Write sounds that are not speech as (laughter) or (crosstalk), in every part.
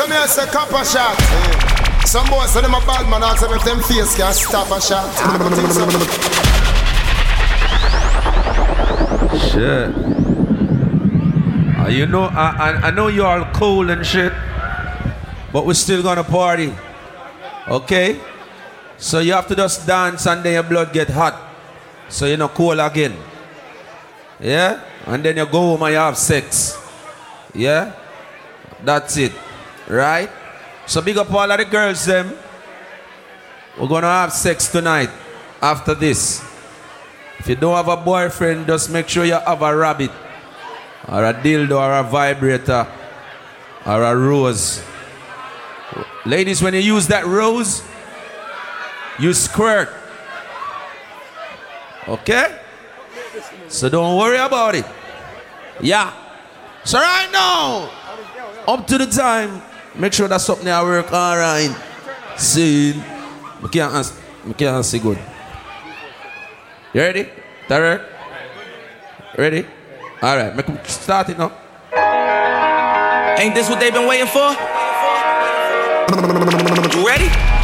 So me I say Coppershot. Some boys say them a bad man, ask them if them face can stop a shot. Shit. Uh, you know, I, I, I know you all cool and shit, but we're still gonna party. Okay? So you have to just dance and then your blood get hot. So you're not cool again. Yeah? And then you go home and you have sex. Yeah? That's it. Right? So big up all of the girls them. We're gonna have sex tonight after this. If you don't have a boyfriend, just make sure you have a rabbit. Or a dildo or a vibrator. Or a rose. Ladies, when you use that rose, you squirt. Okay? So don't worry about it. Yeah. So right now, up to the time, make sure that something I work all right. See, we can't answer, we can't answer good. You ready? Tarek? Ready? All right, make them start it now. Ain't this what they've been waiting for? You ready?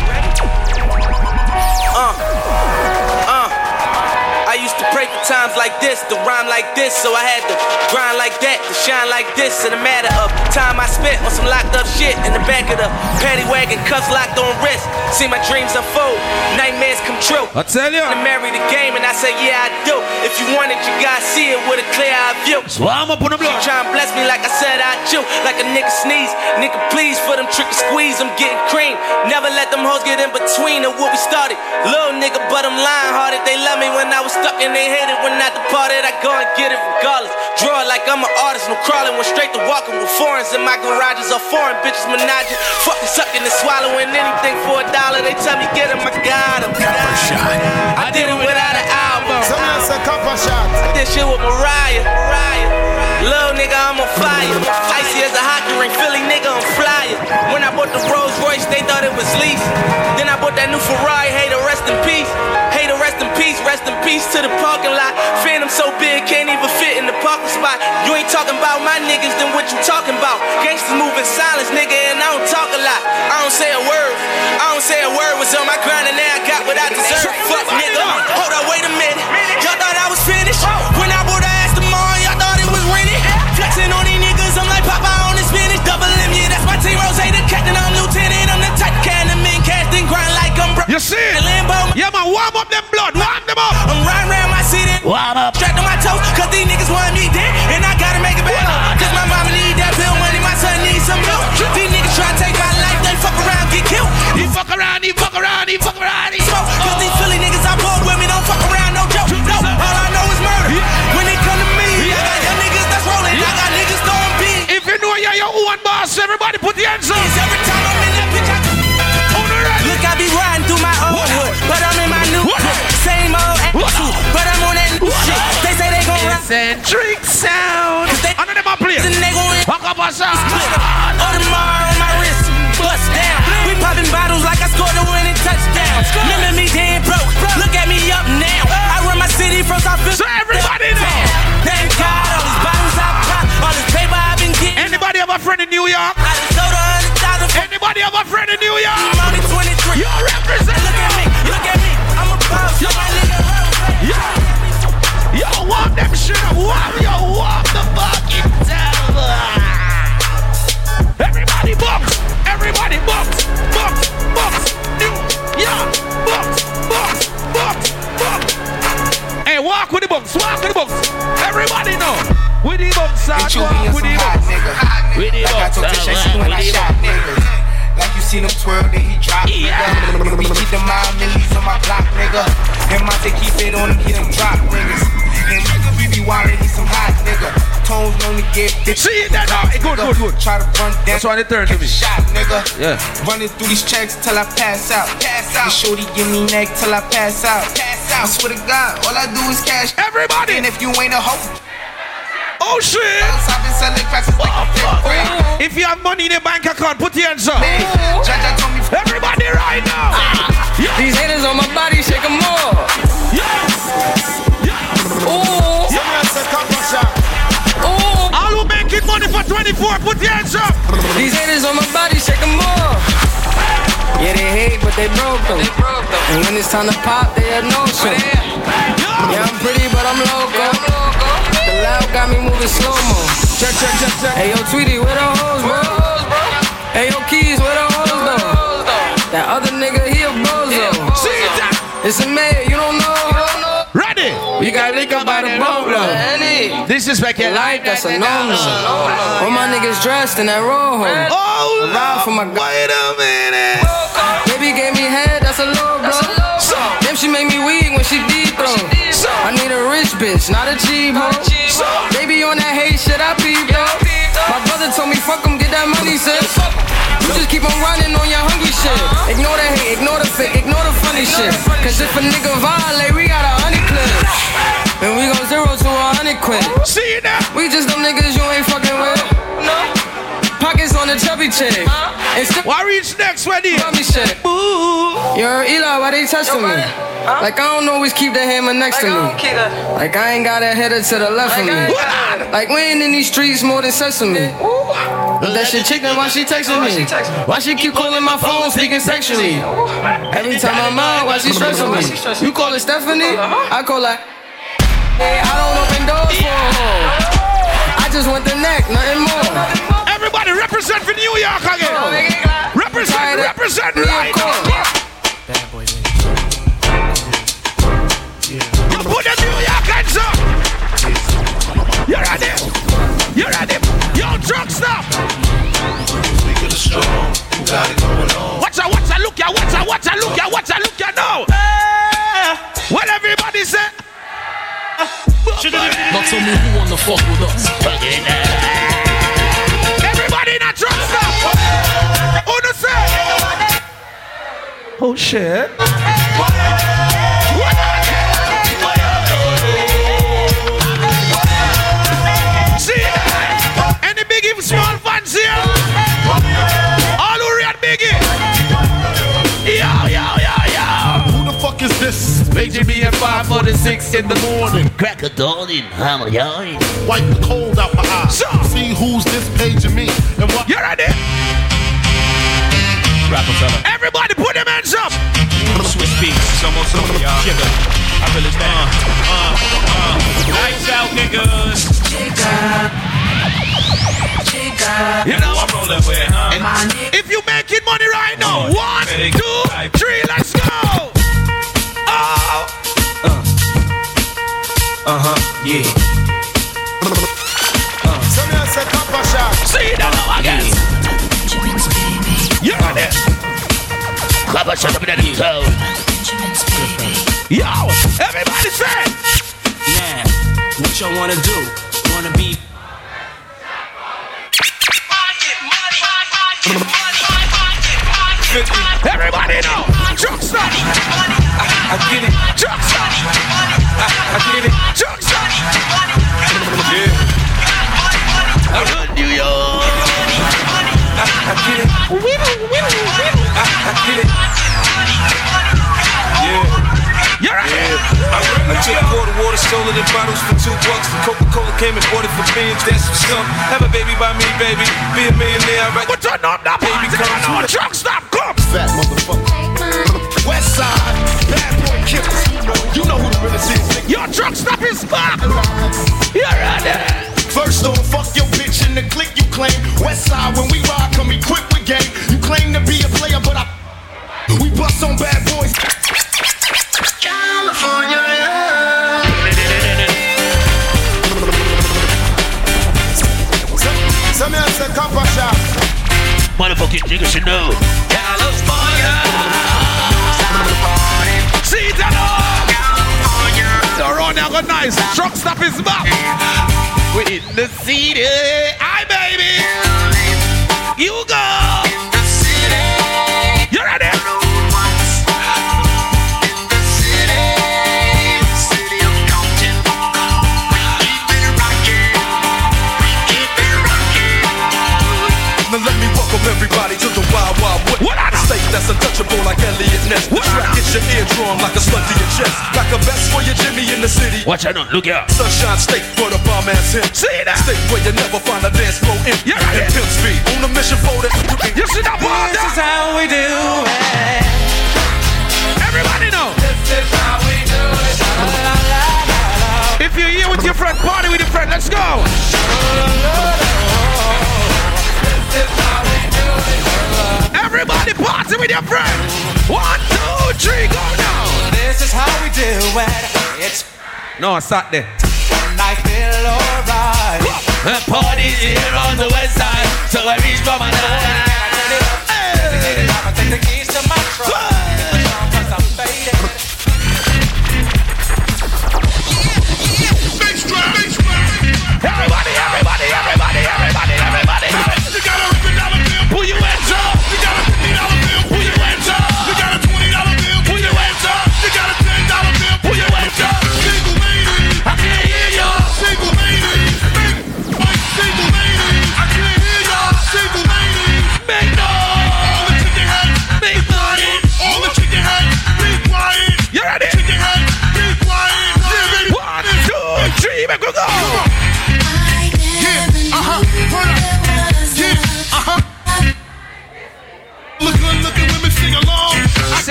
Times like this, to rhyme like this, so I had to grind like that, to shine like this. In a matter of time I spent on some locked up shit in the back of the paddy wagon, cuffs locked on wrist. See my dreams unfold, nightmares come true. I tell you. To marry the game, and I say, yeah, I do. If you want it, you gotta see it with a clear eye view. So I'm up on the block. Try and bless me like I said I chew, like a nigga sneeze. Nigga, please, for them tricky squeeze, I'm getting cream. Never let them hoes get in between of what we started. Little nigga, but I'm lying hearted. They love me when I was stuck and they hated when I departed. I go and get it regardless. Draw it like I'm an artist, no crawling. Went straight to walking with foreigns in my garages are foreign bitches menaging. Fucking sucking and swallowing anything for a dollar. They tell me get him, I got him. I did it without an album. So me I say Coppershot. I did shit with Mariah. Little nigga, I'm on fire. Icy as a hockey ring, Philly nigga, I'm flyer. When I bought the Rolls Royce, they thought it was lease. Then I bought that new Ferrari, hey, to rest in peace. In peace to the parking lot. Phantom so big, can't even fit in the parking spot. You ain't talking about my niggas, then what you talking about? Gangsters moving silence, nigga, and I don't talk a lot. I don't say a word. I don't say a word. Was on my grind and now I got what I deserve. Fuck nigga. Hold up, wait a minute. Y'all thought I was finished? When I bought the Aston Martin, y'all thought it was rented? Flexing on these niggas, I'm like Papa on the spinach. Double M, yeah, that's my team. Ross, the captain, I'm lieutenant. I'm the type can of men casting grind like I'm bro. You see it? Yeah, man, warm up them them up. I'm riding around my city. Warm up. Strapped on my toes, cause these niggas want me dead. And I gotta make it back. Cause my mama need that bill money, my son needs some milk. These niggas try to take my life, they fuck around, get killed. He fuck around, he fuck around, he fuck around. He Smoke, cause these oh. Philly niggas I bored with me, don't fuck around, no joke. No, all I know is murder. When they come to me, I got young niggas that's rolling. I got niggas throwing beats. If you know you're your own boss, everybody put the hands up. Eccentrix Sound. Cause they- I know them a play. and they gon' Fuck up a sound. Uh. Audemars on my wrist, bust down. We popping bottles like I scored a winning touchdown. Remember me dead broke, look at me up now. I run my city from South Philly. So everybody know. Thank God, all these bottles I pop, all this paper I've been getting. Anybody have a friend in New York? I just sold a hundred thousand Anybody have a friend in New York? I'm only 23. You represent. Look at me, look at me, I'm a boss. Yo. My nigga Ross. Walk them shit up. Walk, yo, walk the fucking town. Everybody box. Everybody box. Box. Box. New York. Box. Box. Box. Box. Hey, walk with the box. Walk with the box. Everybody know. With the. Bitch, you Walk with the nigga. With the Like I box. told Tisha, she Like you seen him twirl, then he drop, nigga. We keep the mind millies on my block, nigga. And Monte keep it on him, he done drop niggas. And we be wildin', he some hot nigga. Tones known to get bitch. See it there now. Hey, good, good, good. Try to run down. That's why they turn to me. Shot, nigga. Yeah. Running through these checks till I pass out. Pass out. And shorty give me neck till I pass out. Pass out. I swear to God, all I do is cash. Everybody. And if you ain't a hoe, Oh shit. I've been selling cracks like a fifth grade. If you have money in the bank account, put your hands up. Hey, Jaja told me Everybody right now. Yeah. These haters on my body, shake 'em off. Ooh, So me I say Coppershot. ooh. All who making money for 24, put your hands up. These haters on my body, shake they hate, but they broke them. They broke them. And when it's time to pop, they a no show. Yeah, I'm pretty, but I'm loco. The loud got me moving slow mo. Check, check, check, check. Hey yo, Tweety, where the hoes, bro? Hey yo, Keys, where the hoes though? That other nigga, he a bozo. It's a mayor, you don't know. Ready? We got lick up by the boatload. Disrespect your Life, that's a no-no. All my niggas dressed in that rojo. Oh, Ride for my no. Wait a minute. Baby gave me head, that's a I need a rich bitch, not a cheap hoe. Baby on that hate shit, I peep though. My brother told me fuck 'em, get that money, sis. You just keep on running on your hungry shit. Ignore the hate, ignore the fake, ignore the funny shit. Cause if a nigga violate, we got a honey clip. And we go zero to a hundred quid. See that? We just them niggas you ain't fucking with. Pockets on the chubby chick. And still Why reach next one here? me shit. Yo, Eli, why they testing me? Like I don't always keep the hammer next to me. Like I ain't got a header to the left of me. Like we ain't in these streets more than sesame. But that shit chicken, why she texting me? Why she keep calling my phone, speaking sexually? Every time I'm out, why she stressing me? You call it Stephanie? I call her. Hey, I don't open doors for a hoe. I just want the neck, nothing more. Everybody represent for New York again. Represent, Tired of- represent Me, of right course. now. You put the New York hands up. You ready? You ready? Yo, Truckstop. Watch out, watch out, look ya, watch out, watch out, look ya, watch out, look ya now. What everybody say? Now tell me who wanna fuck with us. Oh shit. See, any biggie small fans here? All who read biggie. Yo, yo, yo, yo. Who the fuck is this? Making me at 5 for the 6 in the morning. Crack a dawn in Hawaii. Wipe the cold out my eyes. So- See who's this paging me hands up. Switch beats, it's almost over, y'all. Jigga. I feel it's bad. Uh, uh, lights out, niggas. You know, I'm rolling with, huh? if you making money right now, one, two, three, let's go. Oh, Uh-huh, yeah. Some of say Coppershot. see that now again. You Clap a shot up in the town. Yo, everybody say. Now, what y'all wanna do? Wanna be Everybody know. Truckstop. I get it. Truckstop. I get it. Truckstop. Yeah. I run New York. I get it. I, I I took quarter water, stole it in bottles for two bucks. The Coca-Cola came and bought it for beans. That's what's up. Have a baby by me, baby. Be a millionaire, right? But turn up that Baby, party. come on. Truckstop. Come. Fat motherfucker. West side, bad boy killers. You know who the realest is. Your Truckstop is back. You ready? First off, fuck your bitch in the clique you claim. West side, when we ride, come equipped with game. You claim to be a player, but I. We bust on bad boys. Motherfucking niggas should know. California. See that now. The road now got nice. Truckstop is back. We're in the city. Hi, baby. that's untouchable like Eliot Ness. The track your like a slug to your chest. Like a for your Jimmy in the city. Watch out, look out. Sunshine State for the bomb ass him. See that? State where you never find a dance floor in. Yeah, right. And pimp speed on a mission for that. You see that? This is how we do it. Everybody know. This is how we do it. La, la, la, if you're here with your friend, party with your friend. Let's go. This is how we do it. Everybody party with your friends. One, two, three, go now. This is how we do it. It's No, start there. I feel alright. The party's here on the west side, so I reach for my nine. I'ma take the keys to my truck.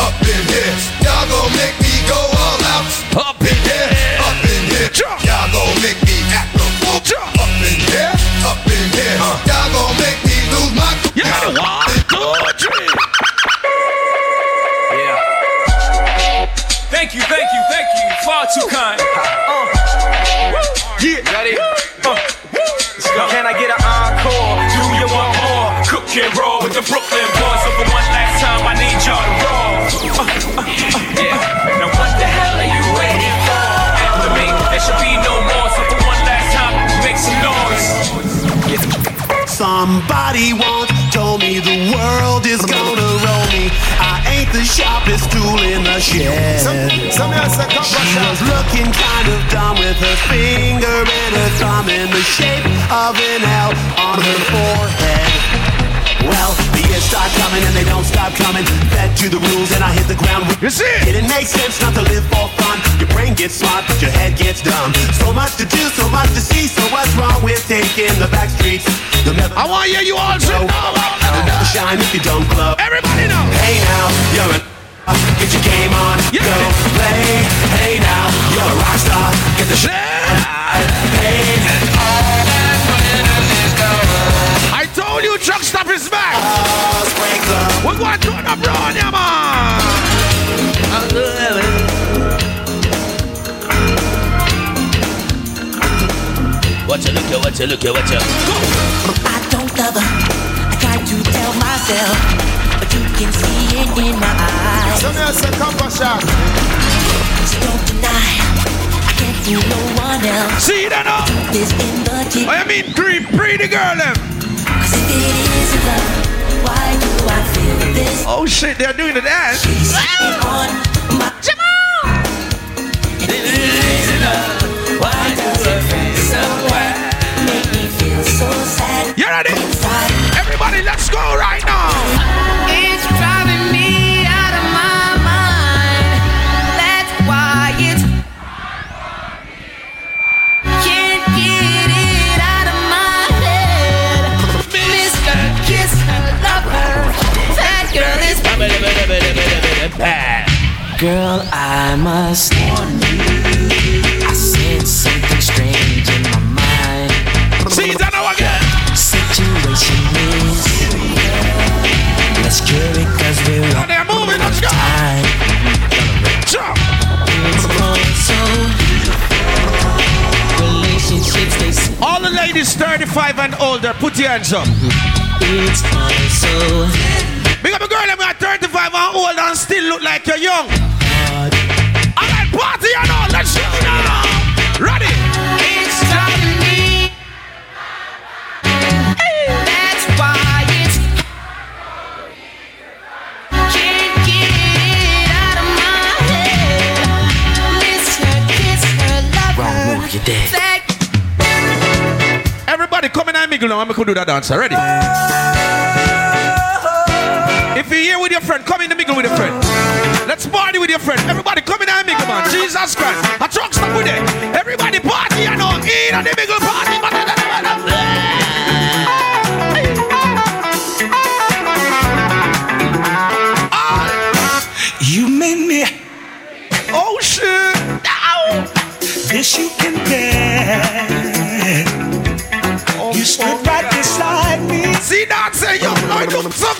Up in here. Y'all gon' make me go all out. Up in here, up in here. Somebody once told me the world is gonna roll me. I ain't the sharpest tool in the shed. Some, some else say come She was looking kind of dumb with her finger and her thumb in the shape of an L on her forehead. Well, start coming and they don't stop coming. Fed to the rules and I hit the ground. You see? It didn't make sense not to live for fun. Your brain gets smart, but your head gets dumb. So much to do, so much to see. So what's wrong with taking the back streets? You'll never I want to hear you all sing know. now. You'll never shine if you don't glow. Everybody know. Hey now, you're a Get your game on, Yeah. go play. Hey now, you're a rock star. Get the shit. Hey, I told you, Chuck, stop his back. sprinkler. We're going to the brown, yeah, man. Watch it, look at, watch it, look at, watch it. I don't love her. I try to tell myself, but you can see it in my eyes. Some else say come back shot. So don't deny. I can't fool no one else. See that now? This in the tip. I mean, pre, pre the girl, them. Oh shit, they're doing the dance. She's on my If it isn't love, why does it feel so bad? Make me feel so sad. You ready? Everybody, let's go right now. Girl, I must warn you. I sense something strange in my mind. See that now again. Situation is. Let's cure it cause we're Now they're moving, let's go. time. Jump. It's also relationships they say All the ladies 35 and older, put your hands up. it's also Big up a girl, I'm at 35 and old and still look like you're young. Alright, party you know, let's go now. Ready? it's driving me. That's why it's can't get it out of my head. Miss her, kiss her, love her. move, you're dead. That Everybody come in and mingle now and we could do that dance. Ready? If you're here with your friend, come in the middle with your friend. Let's party with your friend. Everybody come in and middle, man. Jesus Christ. A Truckstop with it. Everybody party, you know. In the middle party. You made me. Oh shit. Ow. This you can get. Oh, you stood oh, right beside me. See that? Say yo, I look so good. And I won't forget. Oh, yeah. And I really love you. Yeah, man,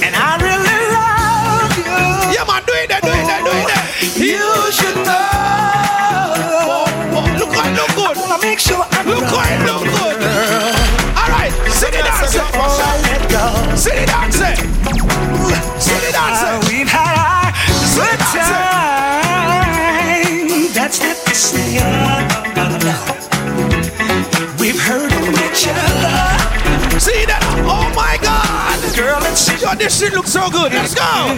Look how I really love you. Yeah man, do it, do it, do it. You should talk. Oh, oh, oh, look good. Yo, this shit looks so good. Let's go. I'm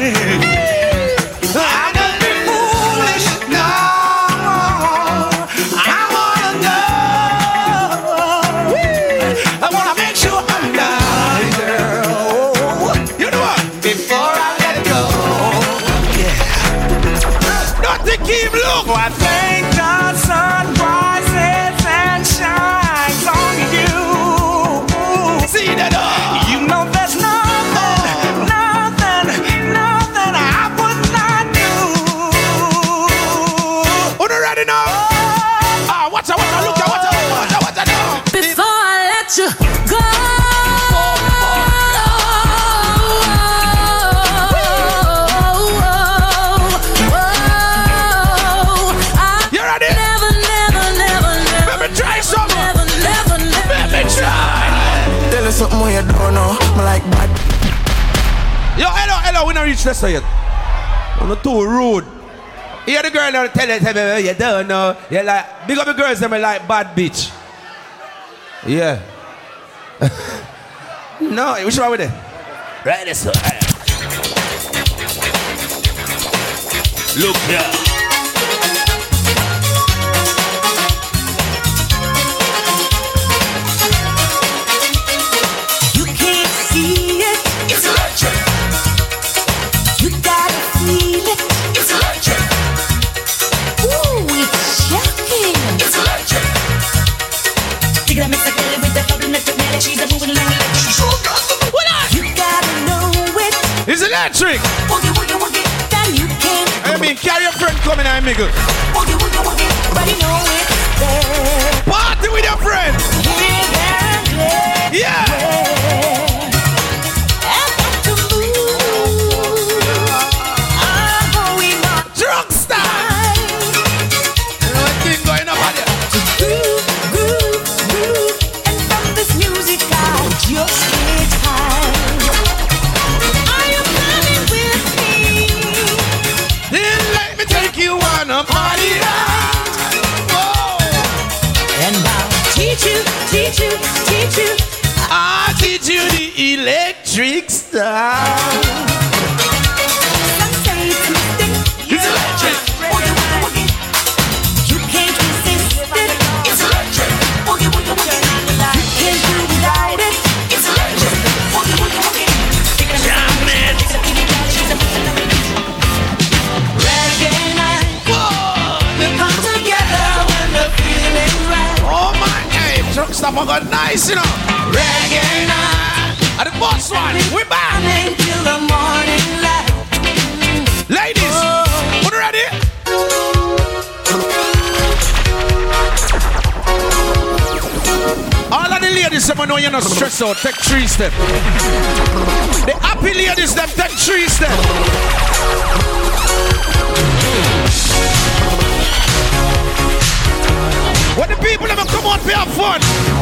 gonna be foolish now. I wanna know. I wanna make sure I'm down, girl. You know what? Before I let go. Yeah. Nothing keep look. Yo, hello, hello, we not reach this yet. I'm not too rude. Hear the girl now tell you, tell me, you don't know. You like, big up the girls, them like bad bitch. Yeah. (laughs) no, which one with it? Right, this one. Look here. It's electric. Woogie, woogie, woogie. Then you can't. I mean, carry your friend coming and mingle. Woogie, woogie, woogie. Everybody know there. Party with your friend. Here, there, and there. Yeah. Truck oh stop, I got nice, you know. We back. Running till the morning light. Ladies, Oh. you ready? All of the ladies, them know you're not stressed out. Take three steps. The happy ladies, them take three steps. When the people ever come out for have fun.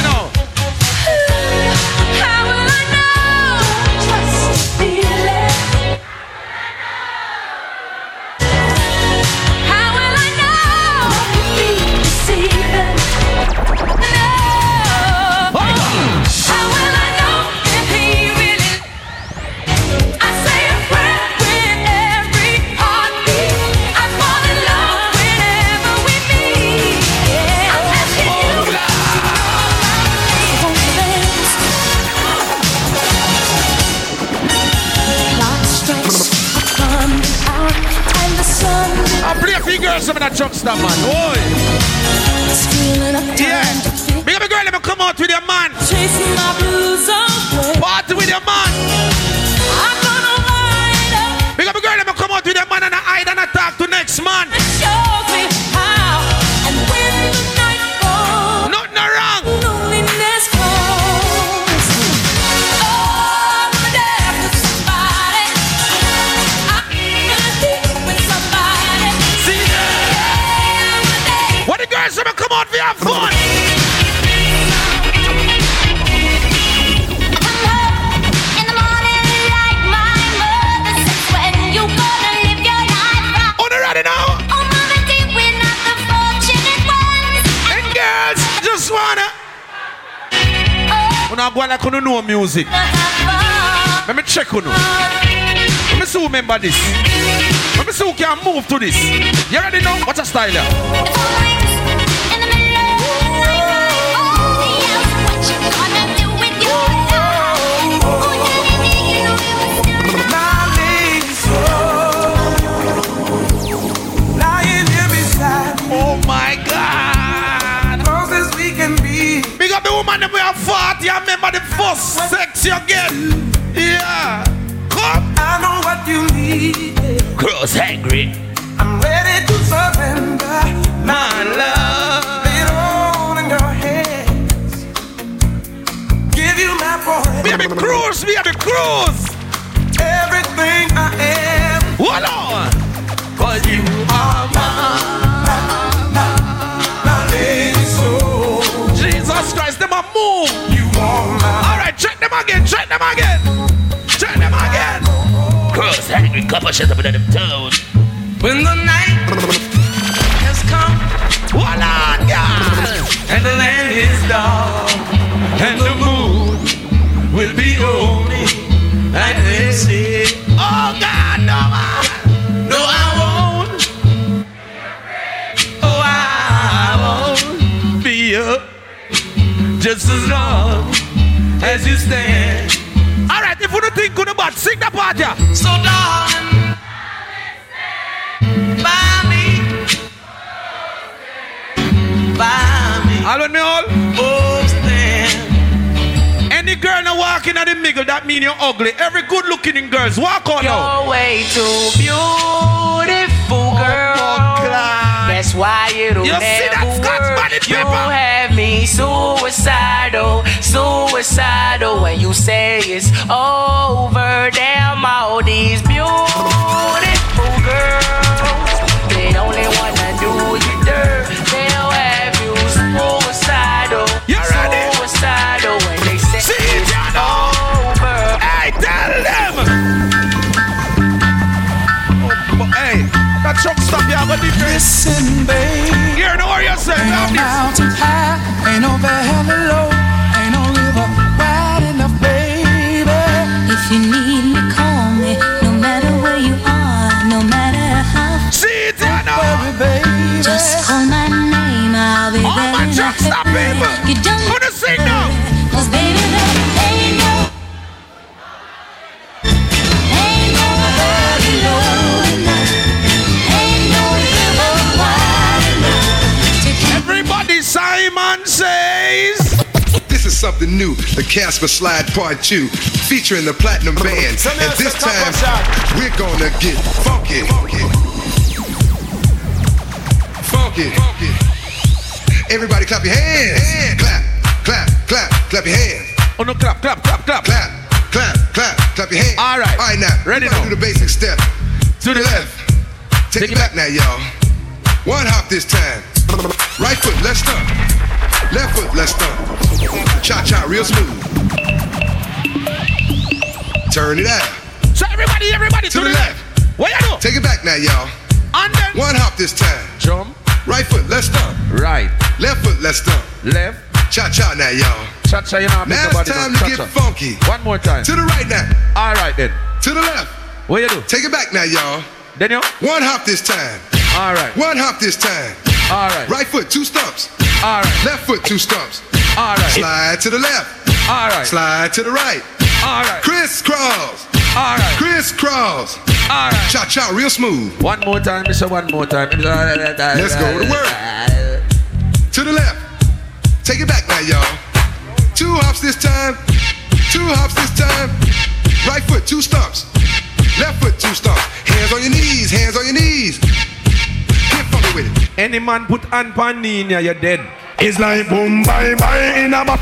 stop, man. Boy. Yeah. Big up a girl, let me come out with your man. Chasing my blues away. Party with your man. I go like you know music. Let me check you. Let me see who remember this. Let me see who can move to this. You already know what's a style here. Big up the woman that we are 40. I remember the first sex you get. Yeah. Come. I know what you need. Cross hungry. I'm ready to surrender. My love. It all in your hands. Give you my forever. Baby cruise, baby cruise. Everything I am. Hold on. Again, check them again. Check them again. Cross hungry couple shut up in them toes. When the night has come on, girl. and the land is dark and the moon will be only like they say. Oh God, no man. No, I won't. Oh, I won't be up just as long as you stand. Alright, if you don't think good about, sing the part here. So, darling, by me, by me, All me all. oh, stand. Any girl now walking at the middle, that mean you're ugly. Every good looking girls, walk on now. You're way too beautiful, oh, girl. That's why it'll You see never that Scots work. You paper? have me suicidal, suicidal when you say it's over. Damn, all these beautiful girls, they only wanna do you dirt. They'll have you suicidal, You ready? suicidal when they say See it, it's you know? over. Hey, tell them. Oh, but hey, that Truckstop here, but different. Listen, babe. Here, know what you say. Ain't no Love this. mountain high, ain't no valley low, you need me, call me. No matter where you are, no matter how. See it, you know? Worry, baby. Just call my name, I'll be All there. my in a Truckstop hurry. people. You don't Wanna sing now? Cause baby, there ain't no Ain't nobody low enough. Ain't no river wide enough Everybody, Simon says. Something new, the Casper Slide Part 2, featuring the Platinum Band. And this time, we're gonna get funky. Funky. Everybody clap your hands. Clap, clap, clap, clap your hands. Oh no, clap, clap, clap, clap. Clap, clap, clap, clap your hands. All right. All right now. Ready now. do the basic step. To the left. Take, Take it it back now, y'all. One hop this time. Right foot, let's stomp. Left foot, let's stomp. Cha cha, real smooth. Turn it out. So everybody, everybody To the left. What you do? Take it back now, y'all. And then One hop this time. jump. Right foot, let's stomp. Right. Left foot, let's stomp. Left. Cha cha now, y'all. Cha cha, you know. Now it's time to get funky. One more time. To the right now. All right then. To the left. What you do? Take it back now, y'all. Daniel. One hop this time. All right. One hop this time. All right. Right foot, two stumps. All right. Left foot, two stumps. All right. Slide to the left. All right. Slide to the right. All right. Crisscross. All right. Crisscross. All right. Cha cha, real smooth. One more time, Mister. One more time. Let's go to the word. To the left. Take it back now, y'all. Two hops this time. Two hops this time. Right foot, two stumps. Left foot, two stumps. Hands on your knees. Hands on your knees. Get with it. Any man put hand on knee in here, you're dead. It's like boom, bye, bye, in a bop.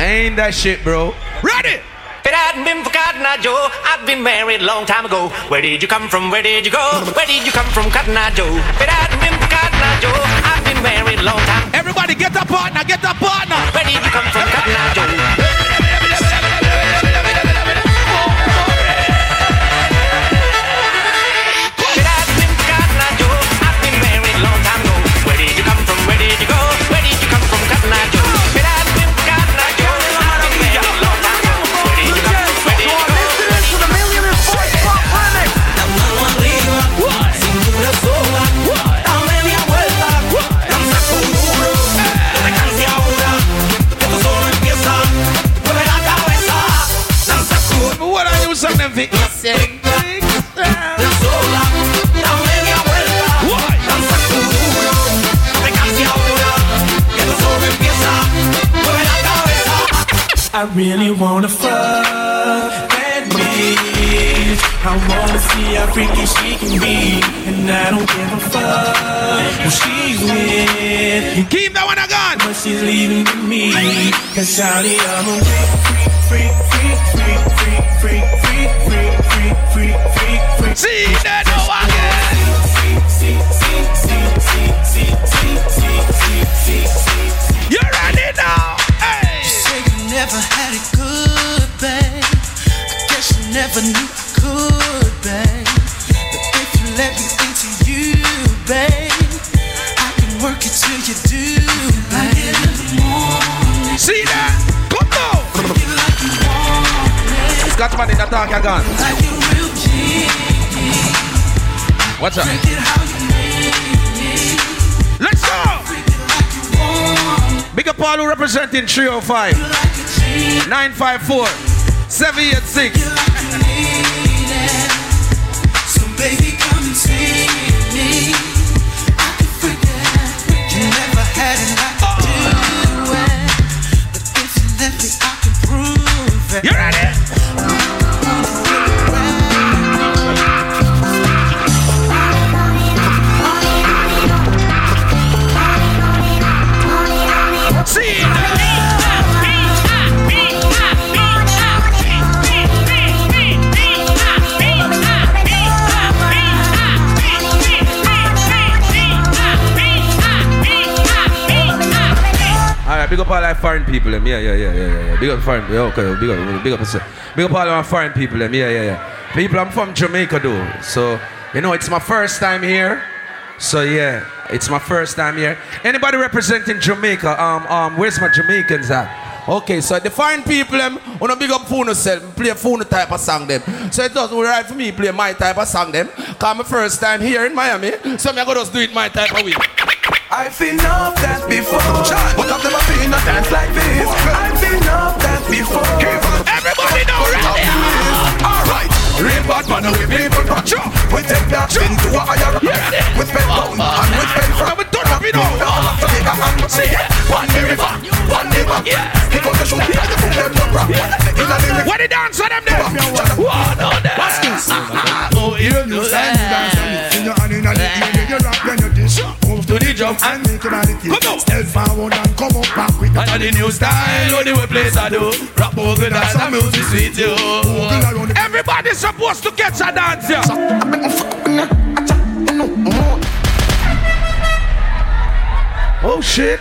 Ain't that shit, bro. Ready? If it hadn't been for Cotton Eye Joe, I'd been married a long time ago. Where did you come from? Where did you go? Where did you come from, Cotton Eye Joe? If it hadn't been for Cotton Eye Joe, I've been married a long time. Everybody get a partner, get a partner. Where did you come from, Cotton Eye Joe? I really wanna fuck that bitch. I wanna see how freaky she can be, and I don't give a fuck who she's with. Keep that one again. But she's leaving with me, cause shawty, I'm a freak, freak, freak, freak, freak, freak, freak, freak, freak, freak, freak. See that no You're never had it good, babe. I guess you never knew I could, babe. But if you let me into you, babe, I can work it till you do, babe. See that? Come on. Scotchman in the dark again. What's up? Let's go. Big up all who representing 305 954 786. Big up all our foreign people, them. Yeah, yeah, yeah, yeah, yeah. Big up foreign yeah, okay, big up, big up, big up all our foreign people, them. Yeah, yeah, yeah. People, I'm from Jamaica, though. So, you know, it's my first time here. So, yeah, it's my first time here. Anybody representing Jamaica? Um, um, where's my Jamaicans at? Okay, so the foreign people, them, wanna big up phone self, play phone type of song, them. So it doesn't right for me play my type of song, them. My first time here in Miami, so me I go just do it my type of way. I've seen enough dance before, but I've never seen a dance like this. I've seen enough dance before. Everybody know ready. Alright, real bad man with people touch up. We take that into a higher We spend pound and we spend from. We turn up, you know. See, one the river, one the back. He got the shoot, he got the foot, them no rap. In a lyric. What the dance on them there? One on them. Oh, you know that. In your hand in a lick, you rap, then you dish. Move to the drum and make your body tilt. Step forward and come up back with the And the new style, what the way place I do. Rap over dance and music sweet you. Everybody's supposed to catch a dance here. Oh shit.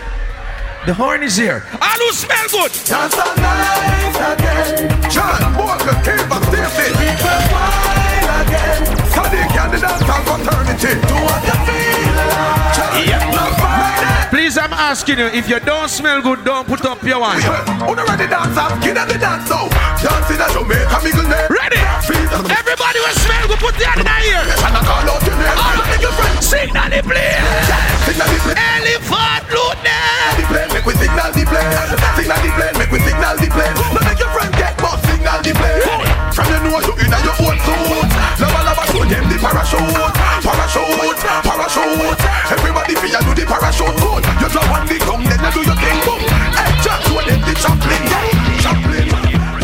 The horn is here. All who smell good. Dance all night again. John Walker came back David. People wine again. Sadiq and the dance all fraternity. Do what you feel like. Yep. Please, I'm asking you, if you don't smell good, don't put up your one. On ready dance off, kid of the dance out. Dance in a Jamaica, mingle name. Ready? Everybody will smell good, put the hand in the ear. And I call out your name. All right, your friend. Signal the plane. Signal the plane. Elephant loot The plane, make we signal the plane. Signal the plane, make we signal the plane. Now make your friend get more signal them the parachute, parachute, parachute. Everybody feel do the parachute good. You drop on the ground, then you do your thing. Boom. Hey, just show them the chaplain, yeah. chaplain,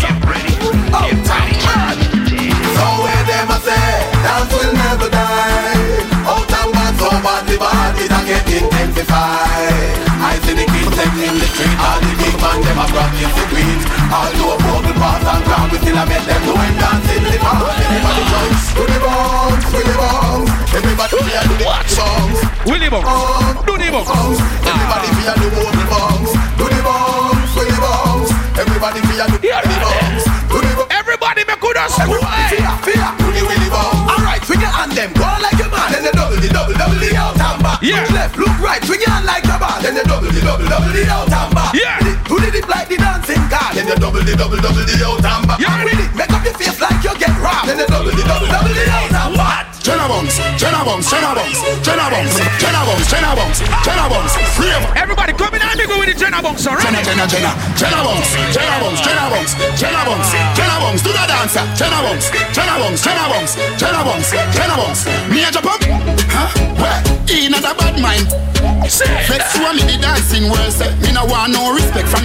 chaplain. Oh, chaplain. So where them a say, dance will never die. Out and back, so bad the bad it a get intensified. I see the kids taking the street, all the if we do it. Although broken part and ground, we still a make them know him dancing the part. Everybody jumps to the bounce, to the bounce. Everybody feel do the bounce. Willie bounce, do the bounce. Everybody feel do the bounce, do the bounce, to the bounce. Ah. Everybody feel do the bounce, do. Everybody make good us. Everybody feel, feel, do the willy bounce. Alright, swing your hand them, go on like a man. Then the double, the double, double, the out and back. Yeah. Look left, look right, swing your hand like a man. Then the double, the double, double, the out and back. Yeah. Do the dip like the dancing car. Then the double, the double, double, the out and back. Yeah. And with it, make up your face like you get robbed. Then the double, the double, double, the out and back. Jenna bounce, Jenna bounce, Jenna free Everybody come in and go with the Jenna bounce, alright? Jenna, Jenna, Jenna, Jenna bounce, Jenna bounce, Jenna bounce, Jenna bounce, Jenna bounce, do the dancer, Jenna bounce, Jenna bounce, Jenna bounce, Jenna bounce, Jenna bounce. Me a jump up, huh? Where? He not a bad mind. Vex show me the dancing world, me no want no respect from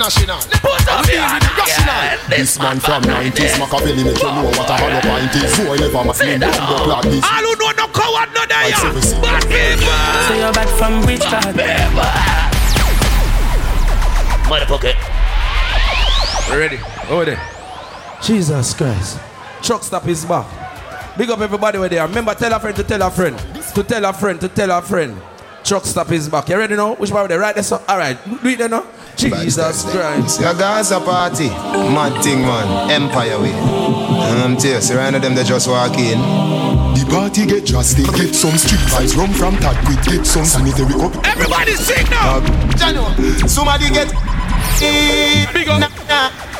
again. The national. Put up the on national. This man from 90s, Machiavelli make you know what a hollow pint is. Four never must be no block like this. All who know no coward, no there. Like seven. Bad people. So you're back from Richard. Motherfucker. Ready? Over there. Jesus Christ. Truckstop is back. Big up everybody where they are. Remember, tell a friend to tell a friend. To tell a friend to tell a friend. Truckstop is back. You ready now? Which part they right there? So, all right. Do it there now. Jesus Christ. Your Gaza party, mad thing man, Empire way. Um, tell you, right them they just walk in. The party get drastic, get some street vibes, rum from Tad quick, get some sanitary cup. Everybody sing now. Jano, somebody get Big up.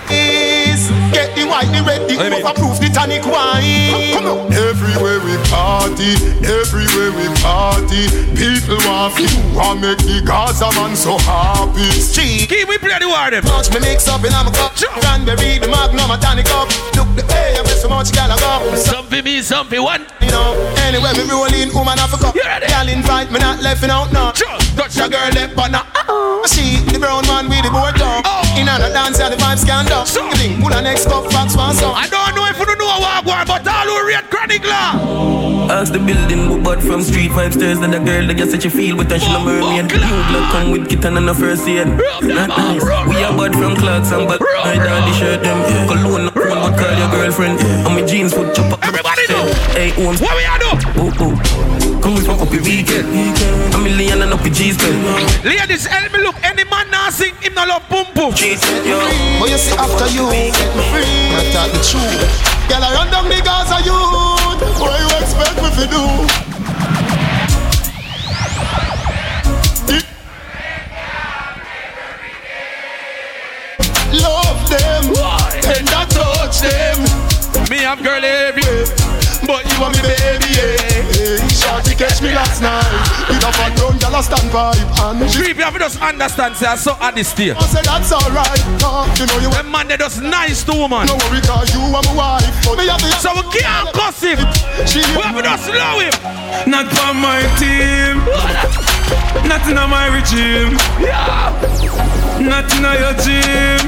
is get the white, the red, the Let me- overproof, the tonic wine. Come on. Everywhere we party, everywhere we party, people want you, want to make the Gaza man so happy. Street. Keep we play the war them. Much me mix up in a cup, cranberry, the magnum, a tonic up. Look the hey, I so much gal I go. Something me, something one. You know, anyway, me roll in, woman have a cup. You ready? Girl invite me, not left out now. Sure. Touch a girl left, but now. Oh. She, the brown man with the board down. Oh. In a dance, yeah, the vibes can down. So. Giving, pull a next cup, fox one song. I don't know if you don't know what war, but all who read Chronic Law. Ask the building, but bought from street five stairs. Then the girl that just said she feel with her, she no mermaid. New blood come with kitten and a first aid. Not nice. We are bought from clocks and bad. I the shirt them. Cologne, phone, but call your girlfriend. And my jeans foot chop up. Everybody know. Hey, Holmes. What we are do? Oh, oh. Come with fuck up your weekend. A million and up your G spend. Ladies, help me look. Any man now sing him no love boom boom. Cheat, yo. But you see, after you, set me free. I tell the truth. Girl, I run down the Gaza youth. What you expect me to do? Love them, and I touch them. Me have girl everywhere. But you are me baby, yeah. Shorty catch me last night. With a fat brown girl a stand vibe. And she Three people just understand say I saw at this day. say that's alright. No, you know you Them man they just nice to woman. no worry cause you are my wife. But me have So we can't cuss him. She We have to just love him. Not for my team. Nothing on my regime. Nothing on your team.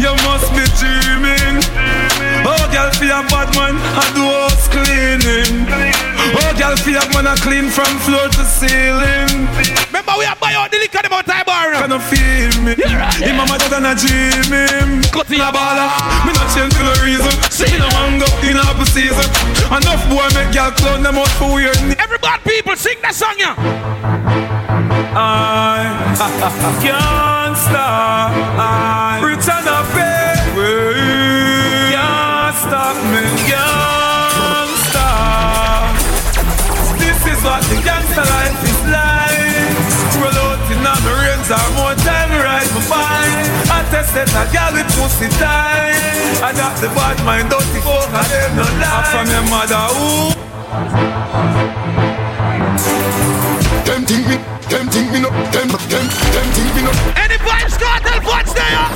You must be dreaming. Oh, girl, feel a bad man, I do house cleaning. Oh, girl, feel a man, I clean from floor to ceiling. Remember we have buy out the liquor them out time bar. Can you feel me? Him mama just and I dream him. Cut in a baller. Me not change for no reason. See no mango in apple season. Enough boy make girl clown them out for weird. Every bad people sing that song yeah. I (laughs) can't stop. I return set a girl with pussy tight. I got the bad mind, dirty folk, and them no lie. I From your mother, who? Them think me, them think me no, them, them, them think me no. Any vibes cartel, what's there?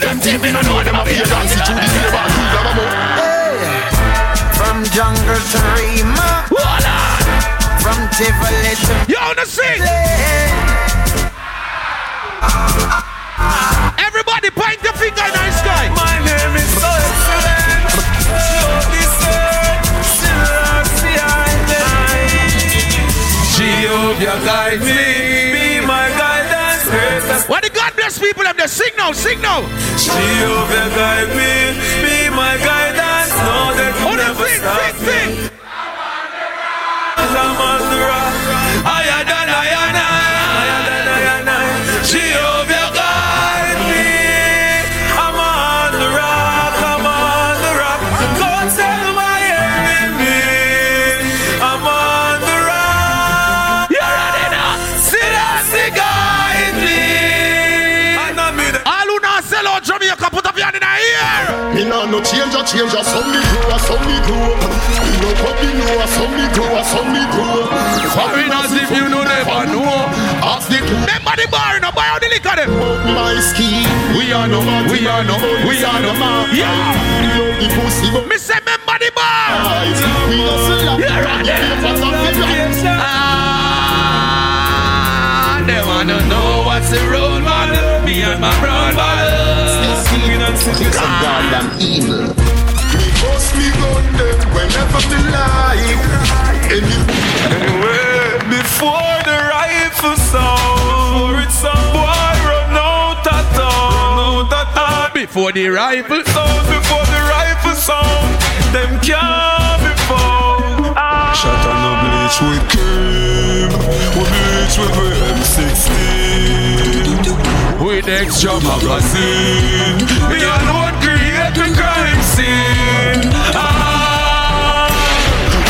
Them think me no know them a be a dance through the neighborhood of a mo. From jungle to Rima. From Tivoli to You wanna sing? Everybody point your finger in the sky. My name is so excellent. Show this earth, Selassie I Jehovah guide me, be my guidance. What the God bless people of the sing now, sing now. Jehovah guide me, be my guidance. No, they Oh, can no, never sing, stop sing, sing. me. I'm no change a change a some me grow a some me grow. Me no come me know a some me grow a some me grow. Foreign as if you know never know. Ask the two Remember the bar, no buy out the liquor them. my ski. We are no, we are no, we are no man. Yeah. Love the pussy Me say remember the bar. We hustle up. You're right Get there. the fat off the block. Ah, they wanna know what's the road, man. Me and my brown bottle. Singing and singing. goddamn evil. Me bust me gun them whenever me like. Anyway, before the rifle sound, it sound, boy run out of town. Run out of town. Before the rifle. sound, before the rifle sound, them can't be found. Ah. shot on a bleach with cream. We bleach with M16. With extra magazine, me alone create the crime scene. Ah,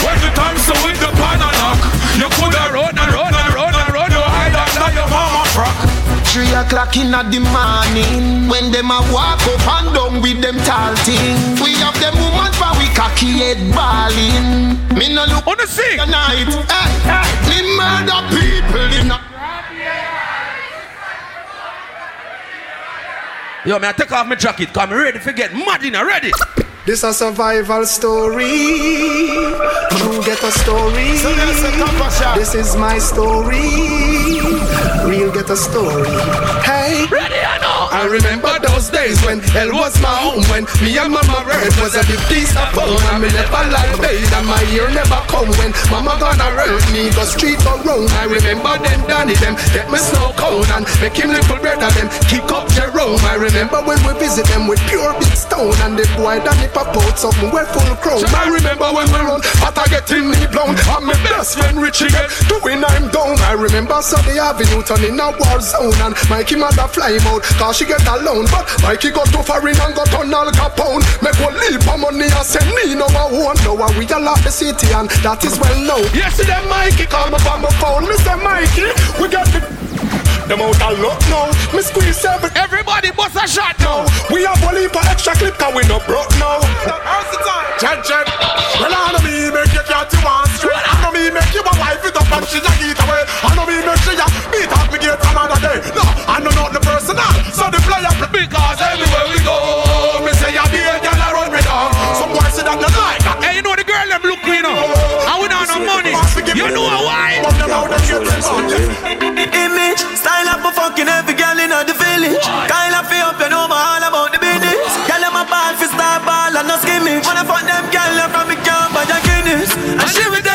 when the time so with the pan and knock, you coulda run and run and run and run, you hide under your mama frock. Three o'clock in the morning When them a walk up and down with them tall thing We have them woman for we cocky head balling Me no look On the sing. tonight night hey, hey. Me murder people in a Yo, man, take off my jacket. Come ready for get mad in ready. This a survival story. You get a story. This is my story. Real get a story. Hey, Ready or no? I remember those days when hell was my home. When me and mama red was a big piece of fun. And me never like bathe and my ear never come. When mama gonna hurt me, go street go wrong. I remember them Danny them get me snow cone and make him little brother them kick up Jerome. I remember when we visit them with pure big stone and the boy Danny pop out something well full chrome. I remember when we run, but I get in me blown. And my best friend Richie get doing I'm down. I remember Sunday Avenue turn in a war zone and Mikey mother fly him out cause she get alone. But Mikey got too far in and got on Al Capone. Make one leap of money and send me no one. No one we all the city and that is well known. Yes, them Mikey call me from my phone. Mr. Mikey, we got the them out of luck now. Me squeeze seven. Everybody bust a shot now. We have one leap extra clip cause we no broke now. How's the time? Check, check. Well, I know me make you cat you want straight. I know me make you a wife it up and she just get away. I know me make you beat up me gate another day. No, I know not the personal. So the player because everywhere we go, me say you be a girl I run me down. Some boys say that they like. Hey, you know the girl them look you know. I we not no money. You know why? Image, style up for fucking every girl in the village. Kyle up up, you know my all about the business. Girl, I'm a ball for star ball and no skimming. Wanna fuck them girl from the camp by the Guinness. And she will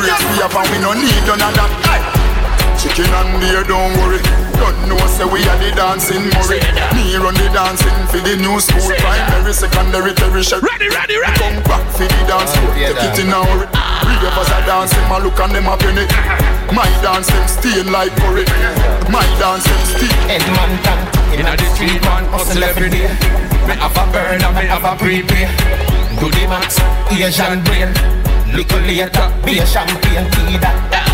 No we have and we no need none of that. Aye. Chicken and beer, don't worry. Don't know say we are the dancing Murray. Me run the dancing for the new school. Primary, secondary, tertiary. Ready, ready, ready. Come back for the dance floor. Take it in a hurry. Three of us are dancing, my look and them a penny. My dance them stain like curry. My dance them stain. Edmonton, in the street man hustle every day. Me have a burn and me have a prepay. Do the max, Asian brain. Little later, be a champagne tea that.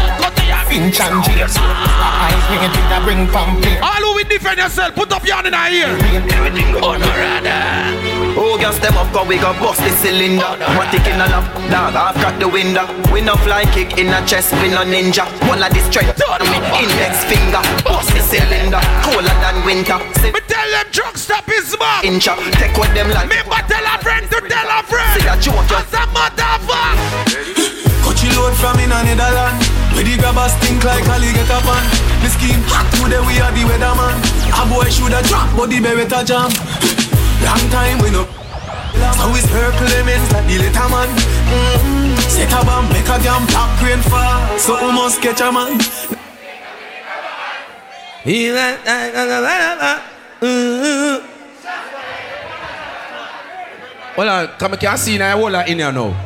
Finch and James. I it to bring pumping. All who will defend yourself, put up your hand in our ear. Everything on a radar. Oh, girl, step up, cause we got bust the cylinder. What taking a lap, dog, I've got the window. We no fly kick in a chest, we no ninja. One of this straight on me index finger. Bust the cylinder, colder than winter. Me tell them truck stop his mouth. Incha, take what them like. Me but tell a friend to tell a friend. See a joke, As a motherfucker. Coachy load from in a Netherland. Where the grabbers think like Ali get up on. The scheme hot today we are the weatherman. A boy shoulda drop, but the beretta jam. Long time we no. So we circle elements like the little man. Mm-hmm. Set a bomb, make a jam, black rain fall. So we must catch a man. Well, uh, come I see now, all in here now.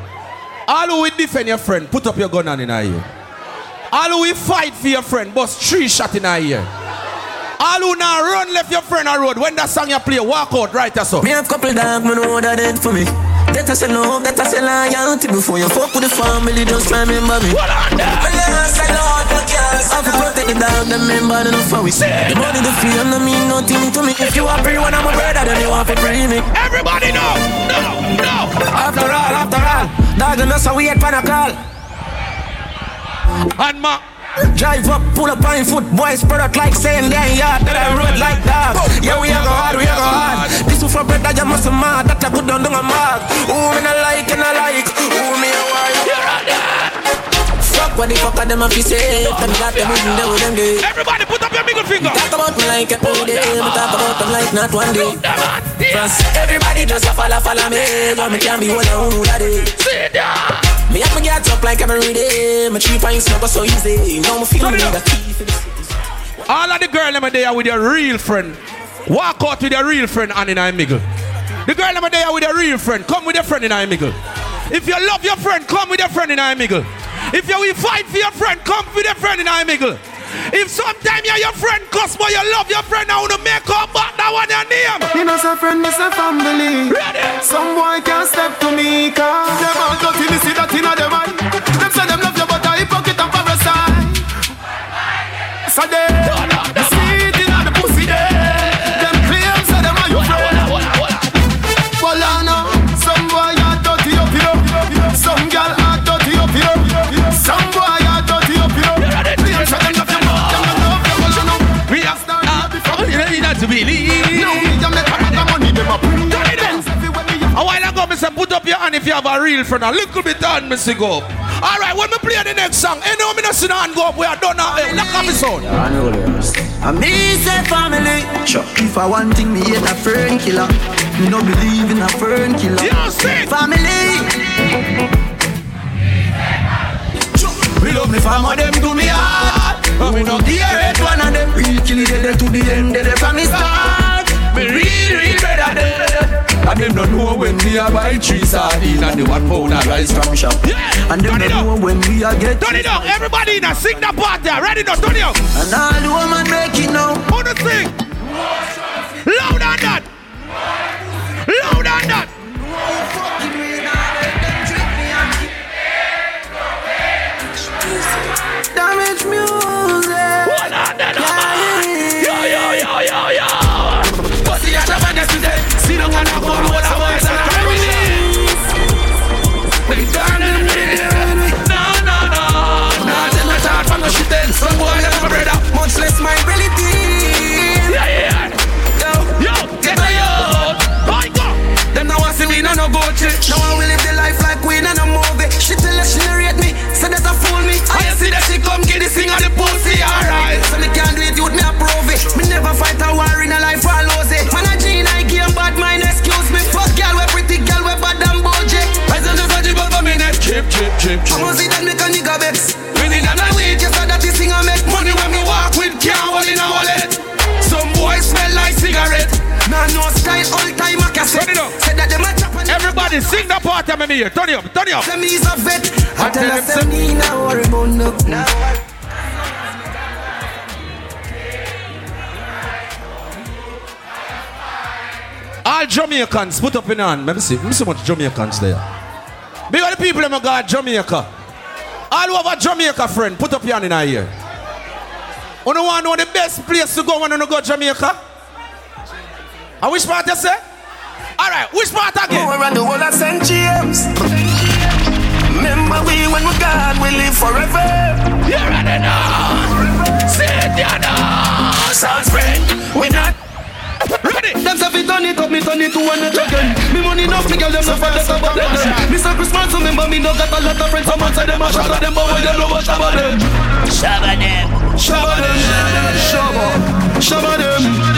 All who will defend your friend, put up your gun on in here. All who will fight for your friend, bust three shot in here. All who now run left your friend on road. When that song you play, walk out right or so. Me have couple dog, me know that dead for me. That I say love, that I say loyalty Before you fuck with the family, just remember me What on that? Me love, say love, but yes I have to protect the dog, them member, they know for we The money, the fame, no mean nothing to me If you are free when I'm a brother, then you have to free me Everybody know, no, no After all, after all Dog, and us a weird pan a call And ma Drive up, pull up on your foot, boys spread out like saying they ain't yard that I road like dog. Yeah, we are go hard, we are go hard. This is for bread that you must mad, that I put down on a mark. Who me not like and I like, who me a wife. What the fuck are them a fi say, them got them in there them gay. Everybody put up your middle finger. Talk about me like every day, me talk about them like not one day. First, everybody just a follow, follow me, but me can't be one of who that is. Sit down. Me have me get up like every day. My three pints never so easy. Now me feel me the key for the city. All of the girl them there with your real friend. Walk out with your real friend and in a miggle. The girl them there with your real friend. Come with your friend in a miggle. If you love your friend, come with your friend in a miggle. If you will fight for your friend, come with your friend in a. If sometime you're your friend, cause but you love your friend, I wanna make up back that one your name. You know, some friend, is a family. Ready? Some boy can't step to me, cause them all dirty, me see that in them eye. Them say them love you, but I pocket and parasite. So they, to believe. No, me a make a lot of money, them a bring them. A while ago, me say put up your hand if you have a real friend. A little bit on, me say go. All right, when me play the next song, any me not see no hand go up. We are done now. Hey, look at me sound. And me say family. Sure. If I want thing, me hate a fern killer. Me no believe in a fern killer. You see? Family. We love me family, them do me hard. But we no care it one of them. Real kill it dead to the end, dead from the start. Me real, real better dead. And them don't know when we a buy three sardine and the one pound of rice from shop. And them don't know when we a get. Turn it up. Everybody in a sing that part there. Ready now, turn it up. And all the woman make it now. Who the sing? Loud on that. Loud on that. Me. I that she come get the sing of the pussy, alright. So me can't do it, youth me approve it. Me never fight a war in a life for lose it. Man a G I game bad mind, excuse me. Fuck girl we pretty girl we bad and budget. Present the budget but for minute. Chip chip chip chip. Body, sing that part of me here. Turn it up, turn it up. Say me's a vet. I tell her say me now worry about no. All Jamaicans, put up in hand. Let me see. Let me see what Jamaicans there. Big the people in my God, Jamaica. All over Jamaica, friend, put up your hand in our ear. You know to know the best place to go when you go Jamaica? And which part you say? Alright, which part again? Go around the world of St. James. Remember we when we gone, we live forever. You ready now? Sit down. Sound spread. We not. Ready? Them say fi turn it up, me turn it to one again. Me money enough, me girl them no fat just about them. Me say Christmas, remember me no got a lot of friends. Some man say them a shot at them, but when you know what shabba them. Shabba them. Shabba them. Shabba. Shabba them.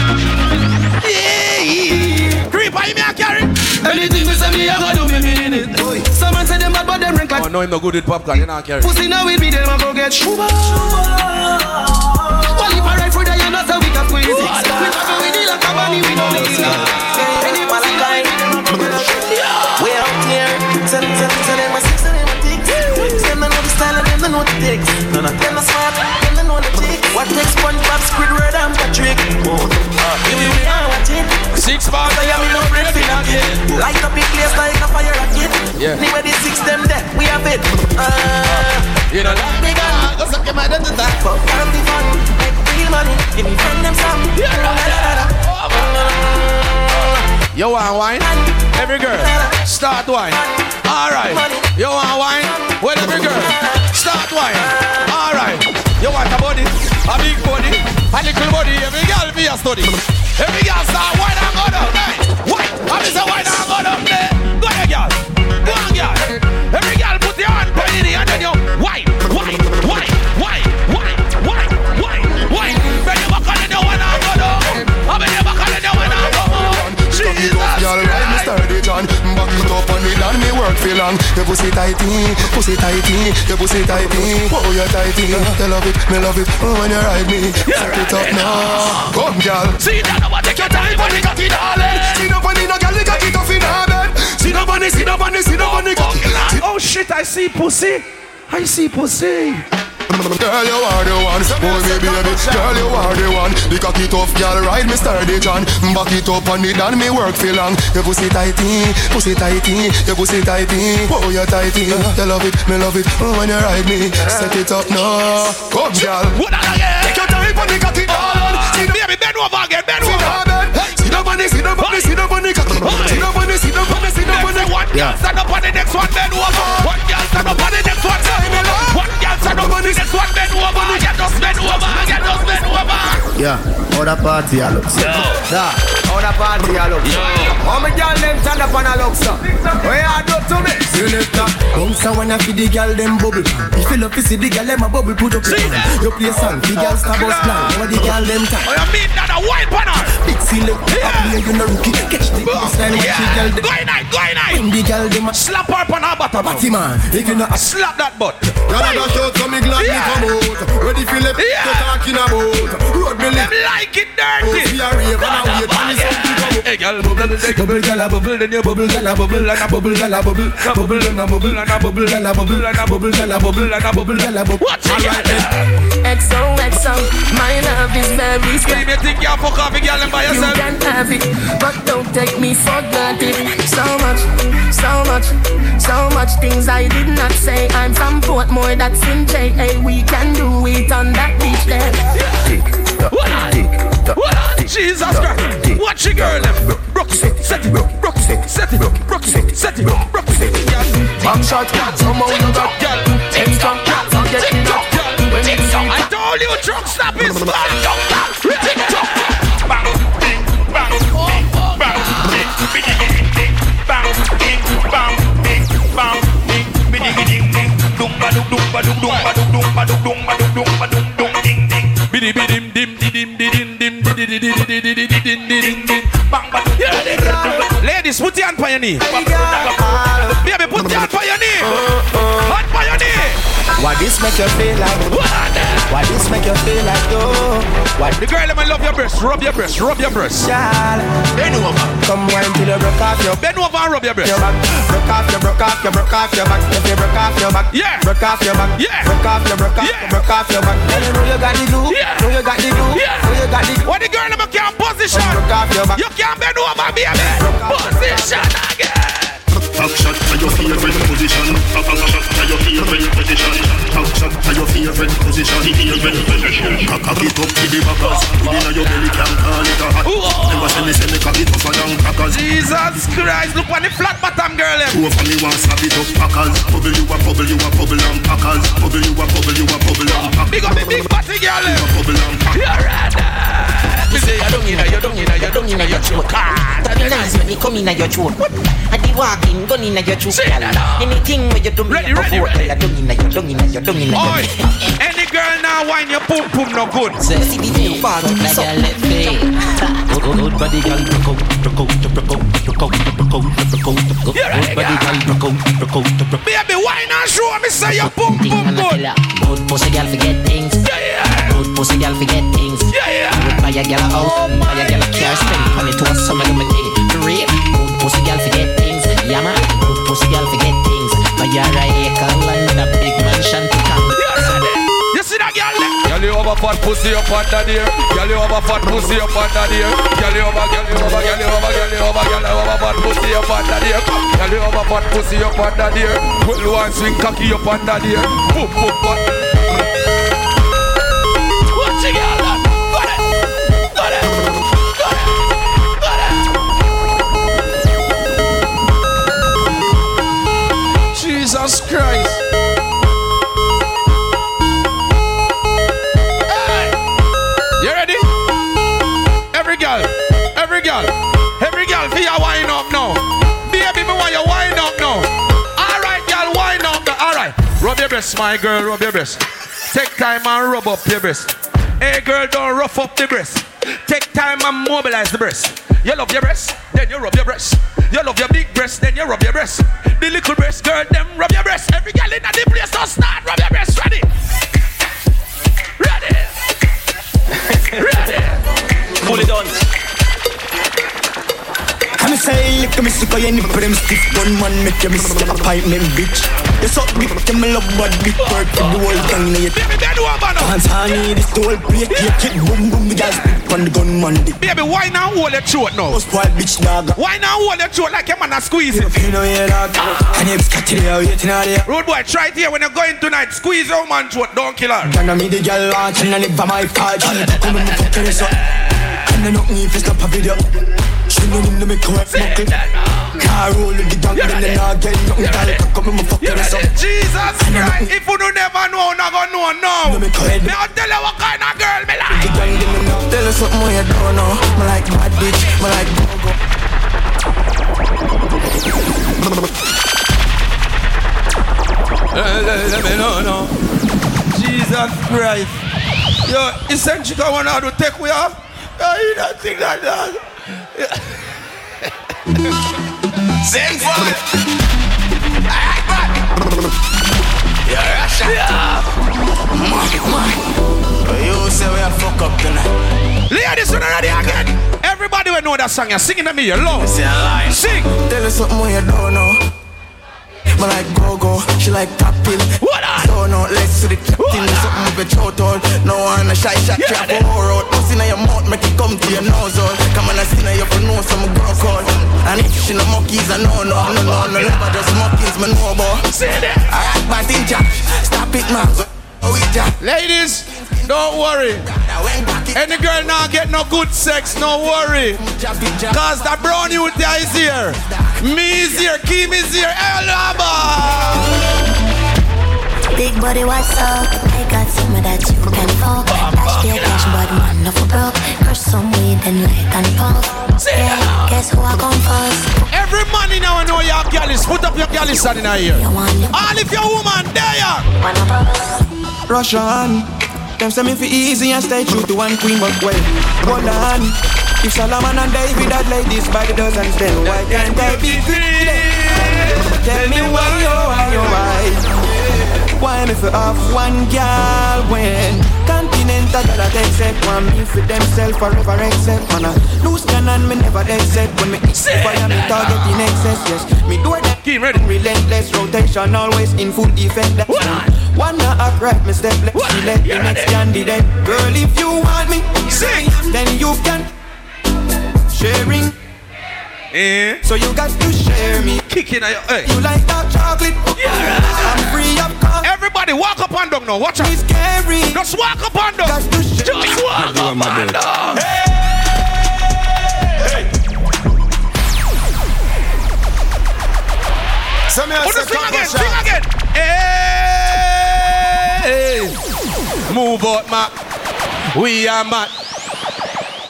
Yeah. Creep, me a carry? Anything me say me, I gotta do me mean it. Some man say them bad, but them rank like Oh, no, him no good with popcorn. You not carry. pussy. Now with me, them a go get shuba. Well, if I ride for the you know say we can squeeze it. We travel with it like a bunny, we don't need it. Any pussy guy. We out here, tell tell tell them a six, tell them a tick. Them don't know the style and them don't know the ticks. None of them are smart, them don't know the tick. What takes SpongeBob, Squidward, and Patrick? Here we are watching. Six bars. I am in no breath again. Light up in place like a fire rocket. Yeah. Anyway, the six them there, we have it. Uh, You know that? big gun, go suck your mother to that. Fuck and be fun, make real money. Give me friend them some. yeah You want wine? Every girl, start wine. Alright. You want wine? Well, every girl, start wine. Alright. You want a body? A big body? A little body? Every girl be a study. Every girl start wine and go down there. Wine. I mean, say wine and go down there. Go there, girl. Go on, girl. John Back it up on it and me work feel long. Your pussy tighty, pussy tighty Your pussy tighty, oh you tighty. You love it, me love it, oh when you ride me. Set it up now, come girl. See that now, take your time for the cocky, darling. Sit up on it, no girl, you cocky tough in her bed. Sit up on it, sit up on it, sit up on it cocky Oh shit, I see pussy. I see pussy. Girl, you are the one, boy me baby Girl, you are the one. The cocky tough girl, ride me sturdy John. Back it up on it and me work feel long. Your pussy tighty, pussy tighty Your pussy tighty, oh you tighty. You love it, me love it, oh when you ride me Set it up now, come girl. Take your time on the cocky, darling. Ah. Sit up, baby, bend over again, bend over Sit up on it, sit up on it, sit up on the cocky. Sit up on it, sit up on it, sit up on it One girl stand up on the next one, bend over. One girl stand up on the next one Up on the next one, bend over Get just bend over, get just bend over Yeah, how the party a look so. Yeah, how the party a look so. How me girl them stand up and a look so. What you do to me? Selector, bounce a wanna feed the girl them bubble. If you love to see the girl them a bubble, put up your hand. You play song, the girl star bus plan. Now the girl them time. Oh, you mean that a white banner? Big selector, yeah. play you no rookie. Catch the big style, watch the girl them. Go in, go in, When the girl them a slap her on her bottom. Batty man, if you know a slap that butt. Y'all a shout so me glad me come out. Ready for left, you talking about. Road me left. like it dirty. Oh, see a rave and a wait and it's something come Hey girl, bubble, bubble, girl, a bubble, then you bubble, girl, a bubble, and a bubble, girl, a bubble, bubble, and a bubble, and a bubble, girl, a bubble, and a bubble, girl, a bubble, and a bubble, girl, a bubble. What's it? XOXO, my love is very special. You may think you fuck off a girl and by yourself. You can have it, but don't take me for granted. So much, so much, so much things I did not say. I'm from Portmore, that's in JA. We can do it on that beach there. Jesus Christ. Watch your girl. Rock it, set it, rock it, set it, rock it, set it, rock it. Back shot, somehow you got girl. Ten top, get it up. I told you, drunk stop is Bang, bing, bang, bing, bang, bing, bing, bing, bing, bang, bing, bang, bing, bang, bing, bing, bing, bing, dum ba dum dum ba dum dum ba dum dum ba dum dum ba dum dum ba dum dum ding ding. Bidi bidim dim didim didim dim didi didi didi didi didi didi dim. Bang ba dum. Ladies, put your hand on your knee. Baby, put your hand on your knee. Hand on your knee. What this make you feel like? Why this make you feel like oh? though? Oh? Why The girl let me love your breast, rub your breast, rub your breast. Bend over. come wine till you broke off your Bend over and rub your breast. your back. Broke off your, broke off your, broke off your back. If you broke off your back, Yeah. broke off your back. Yeah. Broke off your, broke off Yeah. broke off your back. Girl, you know you got the glue. Yeah. Know you got the glue. Yeah. Know you got the. What the girl never can't position. Broke off your back. You can't bend over, baby. Position again. Back shot to your favorite position. Back back shot to your favorite position. Back shot to your favorite position. Favorite position. Cock cock it up to the backers. Put in your belly, can't call it a hat. Never say me say me cock it tougher than crackers. Jesus Christ, look on the flat bottom girl. them. Two for me want slap it up packers. Bubble you a bubble you a bubble and packers. Bubble you a bubble you a bubble and packers. Big up the big body girl. them. Bubble and packers. You're right. You say you don't inna, you don't inna, you don't inna your throat. Ah, that be nice when me come inna your throat. I be walking, gun inna your throat. Say that now. Anything where you do me Ready, a ready, afford, ready. girl, I don't inna, you don't inna, you don't inna. Oi, any girl now whine your pum pum no good. Say, see the thing, far to me, so. Good body girl, broke out, broke out, broke out, broke out, broke out, broke out, broke out. You're right, Good body girl, broke out, broke out, broke out. Baby, whine and show me say your pum Thing pum and I good. tell her, Good pussy girl forget things. Yeah, yeah. Good pussy girl forget things. Yeah, yeah. Good oh buy a girl a house, buy a girl a car, spend on it to a summer do me thing. For real, good pussy girl forget things. Yeah man, good pussy girl forget things. Buy her a acre land, a big mansion to come. You see that girl there? Girl, you have a fat pussy up under there. Girl, you have a fat pussy up under there. Girl, you have a, girl, you have a, girl, you have a, girl, you have a, girl, you have a fat pussy up under there. Girl, you have a fat pussy up under there. Well, one swing cocky up under there. Boom, boom, boom. Rub your breast, my girl, rub your breast. Take time and rub up your breast. Hey, girl, don't rough up the breast. Take time and mobilize the breast. You love your breast, then you rub your breast. You love your big breast, then you rub your breast. The little breast, girl, them rub your breast. Every girl in the place, so start rub your breast. Ready? Ready? Ready? Fully done. I'm say, at me, sick of your nipple, them stiff gun man, make you miss your pipe, them bitch. You suck dick, them love bad dick, work for the whole you Baby, bend. Dance on me, this the whole plate, kick it, boom, boom, the guys spit on the gun man dick. Baby, why now hold your throat now? Most wild bitch dog. Why now hold your throat like a man a squeeze it? You know you dog, and you got it there, waiting out there. Road boy, try it here when you're going tonight. Squeeze your man throat, don't kill her. On me the girl launch and I never my cheap. Come and fuck her so. And I know me if it's not a video. She know him to make her muckle. Car roll with the dog, then they not get nothing. Girl, come and fuck her so. Jesus Christ, if you don't never know, not gonna know now. Me I'll tell you what kind of girl me like. The gang give me now. Tell us something you don't know. Me like bad bitch, me like go Let me know, no. Jesus Christ. Yo, essentially, one out to take we off. Yo, you don't think that, dog. Sing for it. Alright, man. Yeah, Russia. Yeah. Man, man. You say we are fuck up tonight. Ladies, when ready again. Everybody will know that song. You're singing to me alone. Sing. Tell us something you don't know. Me like go go, she like tapping. What on? So no, let's see the thing. Something with your throat all. No one a shy shot, trap or out. Puss in your mouth, make it come to your nose all. Come on, I see now you for know some girl call. And if she no monkeys, I know no, no, no, no, never just monkeys, about. Say that. Alright, but in Jack, stop it, man. Oh, Jack. Ladies, don't worry. Any girl now get no good sex, no worry. Cause that brown youth there is here. Me is here, Kim is here, El Big body, what's up? I got some of that you can fuck. Dash the cash, but man, no for broke. Crush some weed and light and puff. Yeah, guess who I come first? Every man in our know your girl is put up your girl is in here. All if your woman there. Rush on. Them say me fi easy and stay true to one queen, but well, hold on. If Solomon and David had ladies by the dozens, then why can't I be greedy? Tell me why, oh why, oh why? Why me for off one girl when Continental girl I take set one? Me for themself forever accept Man I lose cannon me never set. When me hit fire me target in excess Yes, me do that Keep ready. Relentless rotation always in full effect That's one not act right me step left Select the next candidate Girl if you want me Sing Then you can Sharing Eh? So you got to share me. Kicking at your hey. You like dark chocolate? Yeah. I'm free of cost. Everybody walk up and down now. Watch out. It's scary. Just walk up and down. Got to share Just walk up and down. So me a Oh, just sing again, sing again. Hey, move out, ma. We are mad.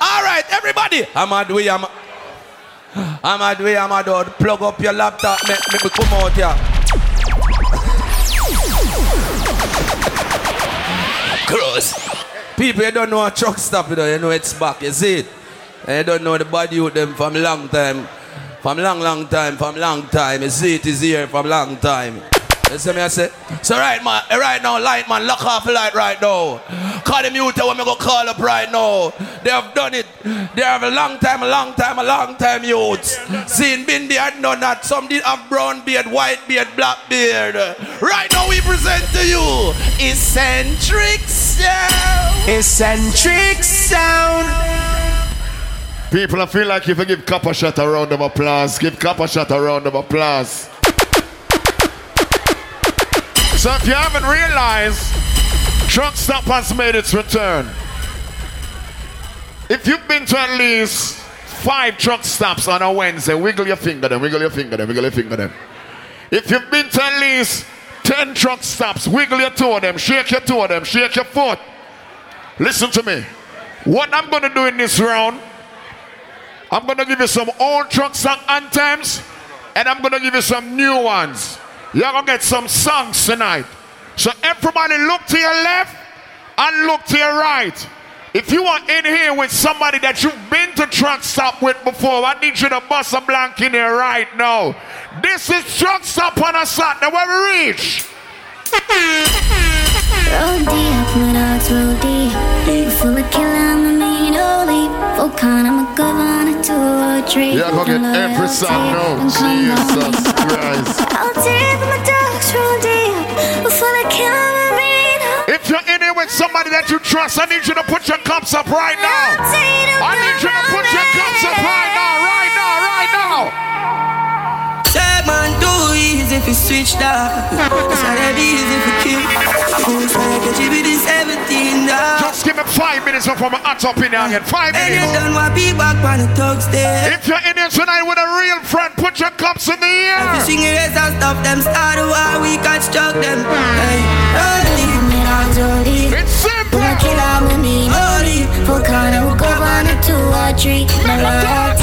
All right, everybody. I'm mad. We are mad. I'm mad. We are mad. Dog. Plug up your laptop. Make me come out here. Cross. People, you don't know a truck stop, you know, you know it's back, you see it. And you don't know the body with them from long time. From long, long time, from long time. You see it is here from long time. You see me, I say? So right, man, eh, right now, light man, lock off the light right now. Call the mute eh, when me go call up right now. They have done it. They have a long time, a long time, a long time youths. Seen been there, done that. Some did have brown beard, white beard, black beard. Right now we present to you Eccentrix Sound. Eccentrix Sound. People, I feel like if you give Coppershot a round of applause, give Coppershot a round of applause. So if you haven't realized, Truckstop has made its return. If you've been to at least five truck stops on a Wednesday, wiggle your finger then, wiggle your finger then, wiggle your finger then. If you've been to at least 10 truck stops, wiggle your toe of them, shake your toe of them, shake your foot. Listen to me. What I'm going to do in this round, I'm going to give you some old truck song anthems, and I'm going to give you some new ones. You're going to get some songs tonight. So everybody look to your left and look to your right. If you are in here with somebody that you've been to truck stop with before, I need you to bust a blank in here right now. This is truck stop on a Saturday where we reach. Roll deep, my dogs roll deep. Full of killer, I'm a mean oldie. Volcan, I'm a governor to a tree. Yeah, go get every song oh, now. Jesus Christ. Roll deep, my dogs roll deep. Of killer, I'm a mean If you're in here with somebody that you trust, I need you to put your cups up right now. I need you to put your cups up right now, if you switch that. It's not that easy if you kill. Who's like a GBD 17 dog. Just give me five minutes before my hot up in here again. Five And you minutes. done what be back on the thugs there. If you're in here tonight with a real friend, put your cups in the air. If air. you sing it, and stop them. Start a war, we construct them. Hey, don't leave me dogs roll deep. It's simple. Full of killer, I'm a mean oldie. Volcan, I'm a governor to a tree. My loyalty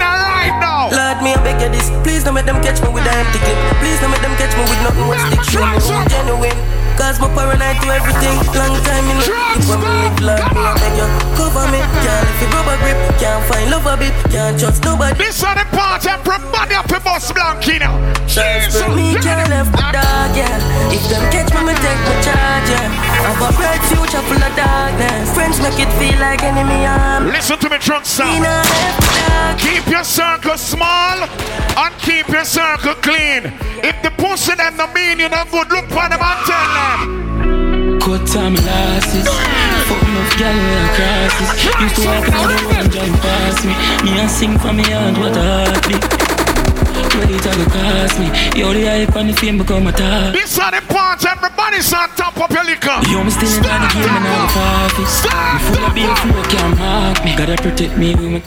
in right now. Lord, me I beg you this. Please don't make them catch me with an empty clip. Please don't make them catch me with nothing but stick to me. Genuine. Cause my paranoid to everything. Long time in. If I'm live, Lord, me I beg you. Cover me. Can't if you rubber grip. Can't find love a bit. Can't trust nobody. This are Friends make it feel like enemy arm. Listen to me, truck Me sound. not left the dog. Keep your circle small and keep your circle clean. If the pussy them no mean you no good, look for them and tell them. Cut time losses. Fuck enough gal when I crosses. Used to walk on the road and drive past me. Me and sing for me and what a heartbeat. Ready to go cost me. Yo, the hype and the fame become a talk. This are the part everybody's on top of your liquor. Yo, me still in the game and I'm coffee. Me full of beer, flow can't mark me. Gotta protect me with my.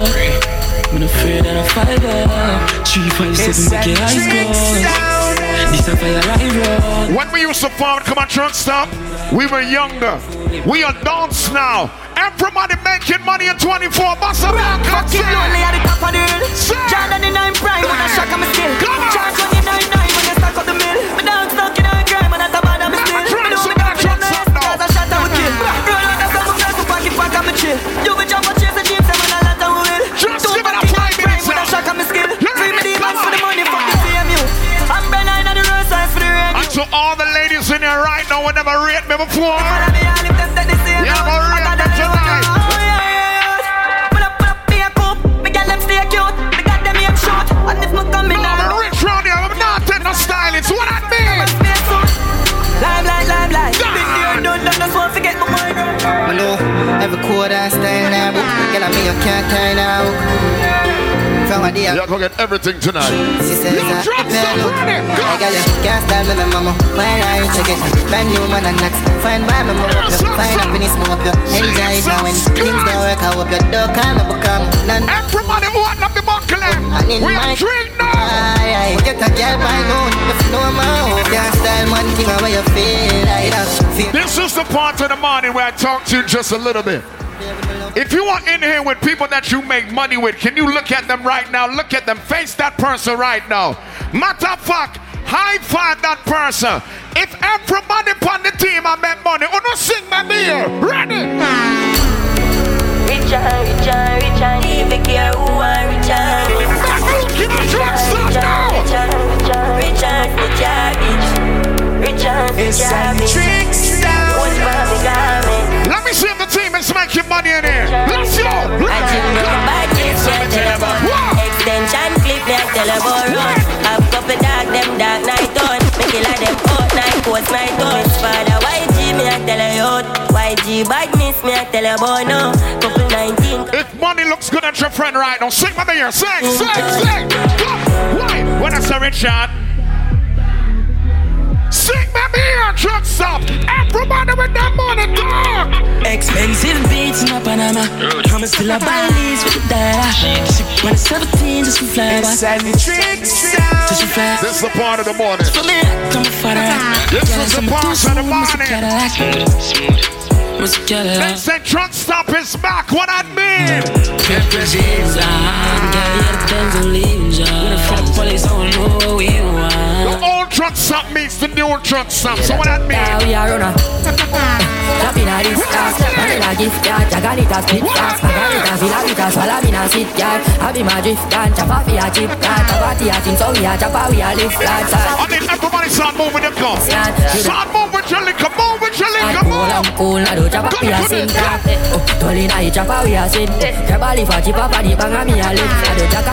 I'm not afraid that I fight up. Three, five, seven, make your eyes. This a fire I roll. When we used to farm, come on, Truckstop, we were younger. We are adults now. Everybody making money in 24 months. I'm not cutting lonely at the top of the hill. Jordan the nine prime, but I shock on my skill. Charge on your nine nine when you stack up the mill. My dog stuck in a grime and I top on my still. Me know me not feel nice, cause I shot out kill. Roll like a summer girl, so pocket pack on my chill. You be jump and chase the jeep, seven a lot and we will. Two back in nine prime, but I shock on my skill. Free me demons for the money, fuck the CMU. I'm Ben Nine on the roadside for the radio. And to all the ladies in here right now, whenever rate me before. Every quarter I style now. Girl, I mean you can't tie now. From a day. You're gonna get everything tonight. She says drop some money. I got can't style me, mama. Why are you check it? Brand new man and next. Fine by me, mama. Fine up in smoke. Enjoy it now when things don't work. I hope you don't become none. Everybody want in We my drink now. Get a girl by noon. If you know my hope, can't style one thing how you feel like. Feel This is the part of the morning where I talk to you just a little bit. If you are in here with people that you make money with, can you look at them right now? Look at them. Face that person right now. Matter of fact, high five that person. If everybody on the team I make money, oh no sing my beer. Ready? Richer, richer, richer, even care who are richer. Richer, richer, richer, richer, richer, richer, richer, richer, One Bobby garment. Let me see if the team is making money in here. Let's go. I think no bad bitch, yeah, tell about Extension clip, me I tell about run Have couple dog, them dark night on. Me kill a them out night, post night on. Father, YG, me I tell you out YG bad miss, me I tell you about no Couple 19 If money looks good at your friend right now, sing my beer. Mm. Sing, sing, sing. Come. Why? When I say Richard. Sing my beer, Truckstop. Everybody with that money, dog. Expensive beats in Panama. I'm still a Bali's with the dollar. When it's 17, just to fly back. Just to fly. This is the part of the morning. For me. This is the part of the morning. Must Cadillac. They say Truckstop is back. What I mean? Jeans on, girl, yeah, the Benz and leaves on. When the fuck police don't know what we want. The old Truckstop meets the new Truckstop. So what that mean? Yeah, we are runner. Top in a this class, man a gift yard. Jaganita split fast, Margarita, Villa Vita, Salamina sit yard. I be my drift gun, chop off your chip card. Tabati a thing, so we a chop we a lift flat. I need everybody start moving the car. Start moving your liquor, move with your liquor, Cool move. and cool, na do we sin. Tolly na i chop off, we a sin. Jabali for chip off, and the bang me. I do.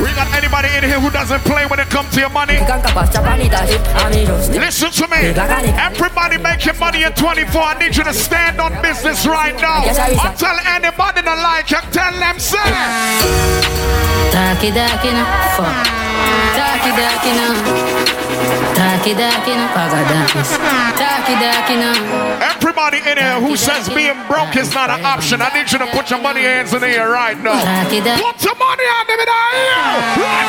We got anybody in here who doesn't play when it comes to your money? Can kapas chop on it a shit, I me just. Listen to me. Everybody making money in 24. I need you to stand on business right now. I'll tell anybody that like you, tell them, say. Taki daki na, fuck. Taki daki na. Taki daki na, pagadakis. Taki daki na. Everybody in here who says being broke is not an option, I need you to put your money hands in the air right now. Put your money on them in the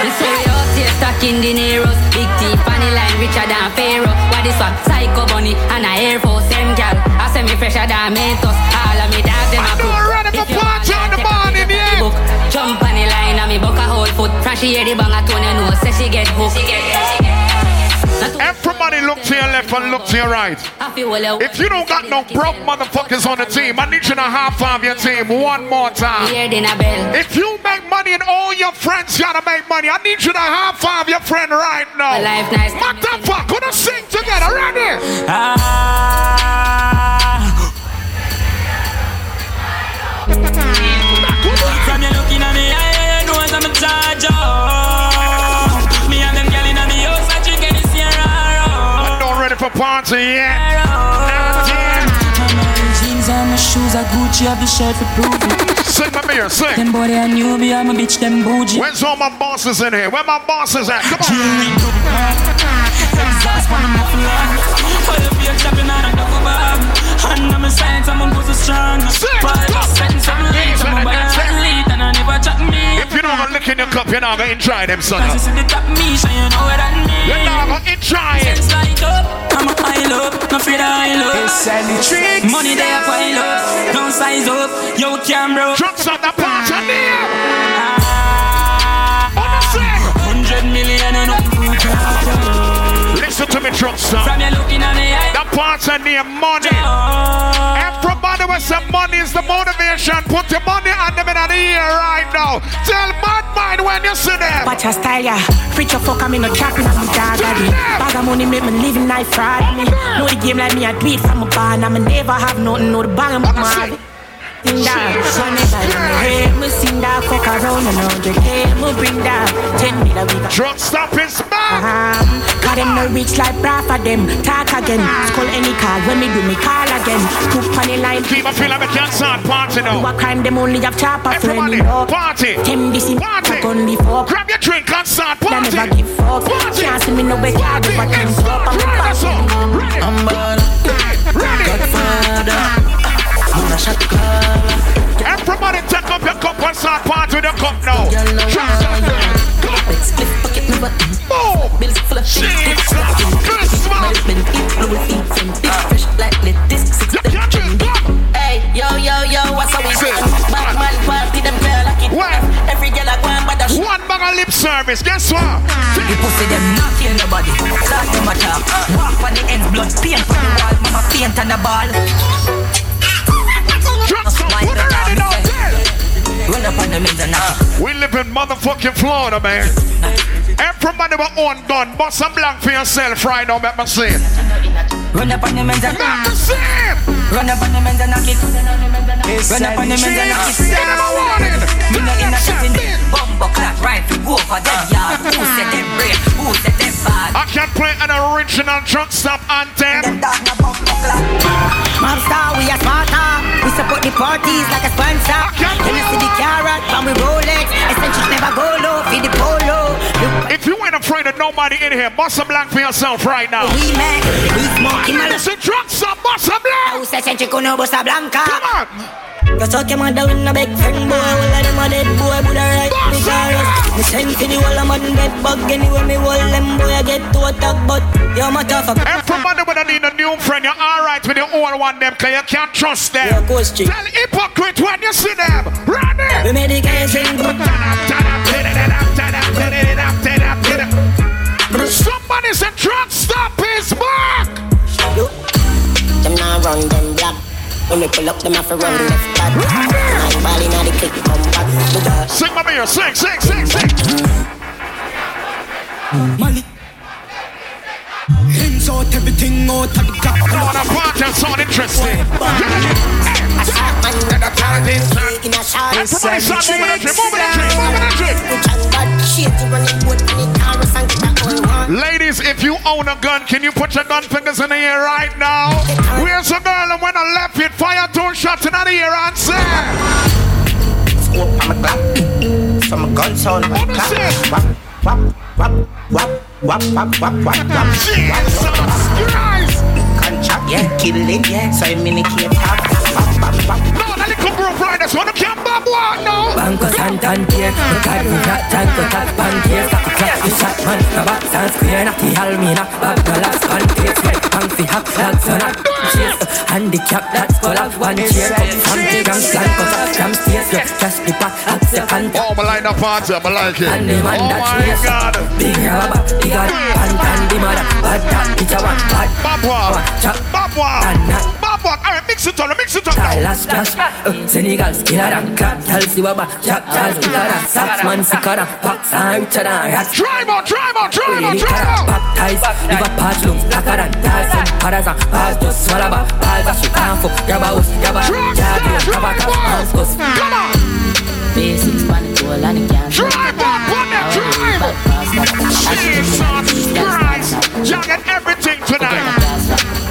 We say we out here stacking dineros Big teeth the line richer than Pharaoh What this one? Psycho bunny and a Air Force Them gal I say me fresher than Mentos All of me dogs them a proof ready for party on the morning, yeah book Jump on the line and me buck a whole foot From she hear the bang a tone you know Say she get hooked She get, she get Everybody look to your left and look to your right. If you don't got no broke motherfuckers on the team, I need you to high five your team one more time. If you make money and all your friends gotta make money, I need you to high five your friend right now. Motherfucker, gonna sing together, ready? From party yet. And my shoes are Gucci, have the shirt for proof. Sing my mirror, sing. Them body and you be, I'm a bitch, them bougie. Where's all my bosses in here? Where my bosses at? Come on. Exhaust me. If you're not gonna lick in your cup, you're not gonna enjoy them, son. Cause you see the top me, so you know what I mean. You're not gonna enjoy it. Sense light up, I'm a high up, no afraid of high up. tricks. Money there pile up, don't size up, yo camera. Trucks on the part of them. Listen to me, Truckstop. From you looking at me, I The parts are near money. Everybody with some money is the motivation. Put your money on them in the ear right now. Tell bad mind when you see them. Watch your style, yeah. Preach your fuck, I'm in a trap in a dog body. Bag of money make me living life fraud me. Know the game like me, I do it from a barn. I'ma never have nothing, know the bag of that, son of a hey, me sing that, fuck around and on the hey, me bring that, ten we got. Drug stop is back. Um, Cause them no rich like bra for them. Talk again, skull any call when me do me call again. Took funny line. Keep a feel like we can't start party now. Do a crime, them only have chopper Everybody, friend. know. party. Them this in Party. the fuck. Grab your drink and start They party. never give fuck. Can't see me no better, I do what them fuck. I'm a boss. I'm bad. Godfather. Everybody take up your cup and start part with your cup now. Oh, Hey, yo, yo, yo, what's up with you? Bad of service. Guess what? The pussy them not kill nobody. Last time I talk, walk on the ends, blood paint on the wall, mama paint on the ball. Put it ready now. Run up on the men's and knock. We live in motherfucking Florida, man. Everybody with own gun. Bust some blank for yourself right now, make me see it. Run up on the Make me see it. Run up on the men's and knock it. Run up on and it. Me not in a. Bumbo clap rifle go for them yard. Who said them hmm. brave? Who said them bad? I can play an original Truckstop anthem. Mob star, we are smarter. We support the parties like a sponsor. You see the carrot from we Rolex. Essentials never go low, feed the polo. If you ain't afraid of nobody in here, bust a blank for yourself right now. we make, we smoking a Truckstop, bust a blank. House eccentric, no bossa blanca. Come on. You talk your mother with no big friend boy. All of them a dead boy, would I right me chorus. Me send for the whole of man dead bug. Anyway, me hold them boy, I get to attack, but you're my tougher. Everybody I need a new friend, you're alright with your old one them, cause you can't trust them. Yeah. Tell hypocrite when you see them. Run it. We made the guys sing. Somebody said Truckstop is back. Them now run them black. When we pull up, them have to run left back. I'm balling at the kick, come back. Sing my beer, sing, sing, sing, sing. Mali. Hands out, everything out of the gap. Come on, a party sound interesting. Everybody start moving the tree, moving the tree, moving the tree. Ladies, if you own a gun, can you put your gun fingers in the air right now? Where's the girl and when I left it, fire two shots in the air and say, Scope on my clap. Some gun sound my clap. Wap, wap, wap, wap, wap, wap, wap, wap, wap. Jesus Christ! Contract, yeah, yeah. So I minicate tap. Wap, wap, wap. No, the group riders want to camp back walk now. Banco Santander, Ricardo Rat, Tanko Tap, Pancake, Taco Clap, the shot man, the box and square, Natty Halmina, Bab the last pancake, Red Panky, Hap, Lads on up, Chase, Handicap, that's call up one chair, Come from the gang, Slant, Cut up, Jam Stairs, yeah, Cash the pack, Hap, second, Oh, I like the party, I like it. and the man Oh my God. Big rubber, big on, Pan, Pan, the mother, Bad that, bitch, I want, Bad, Babwa, Chop, Babwa, and that, fuck. All right, mix it up, mix it up. Las cash, uh, Senegal, skinner and crack. Tell see what back, jack, jack, skinner and sacks, man, sicker and packs. Drive on, drive on, drive on, drive on. Baptized, live a patch, lungs, tacker and ties, and paras and bars, just swallow back, balls, and shit, and fuck, grab a house, grab a jab, grab a cup, and scuss. Come on. Basics, pan it all, and it can't. Drive on, put that drive. Jesus Christ, y'all get everything tonight.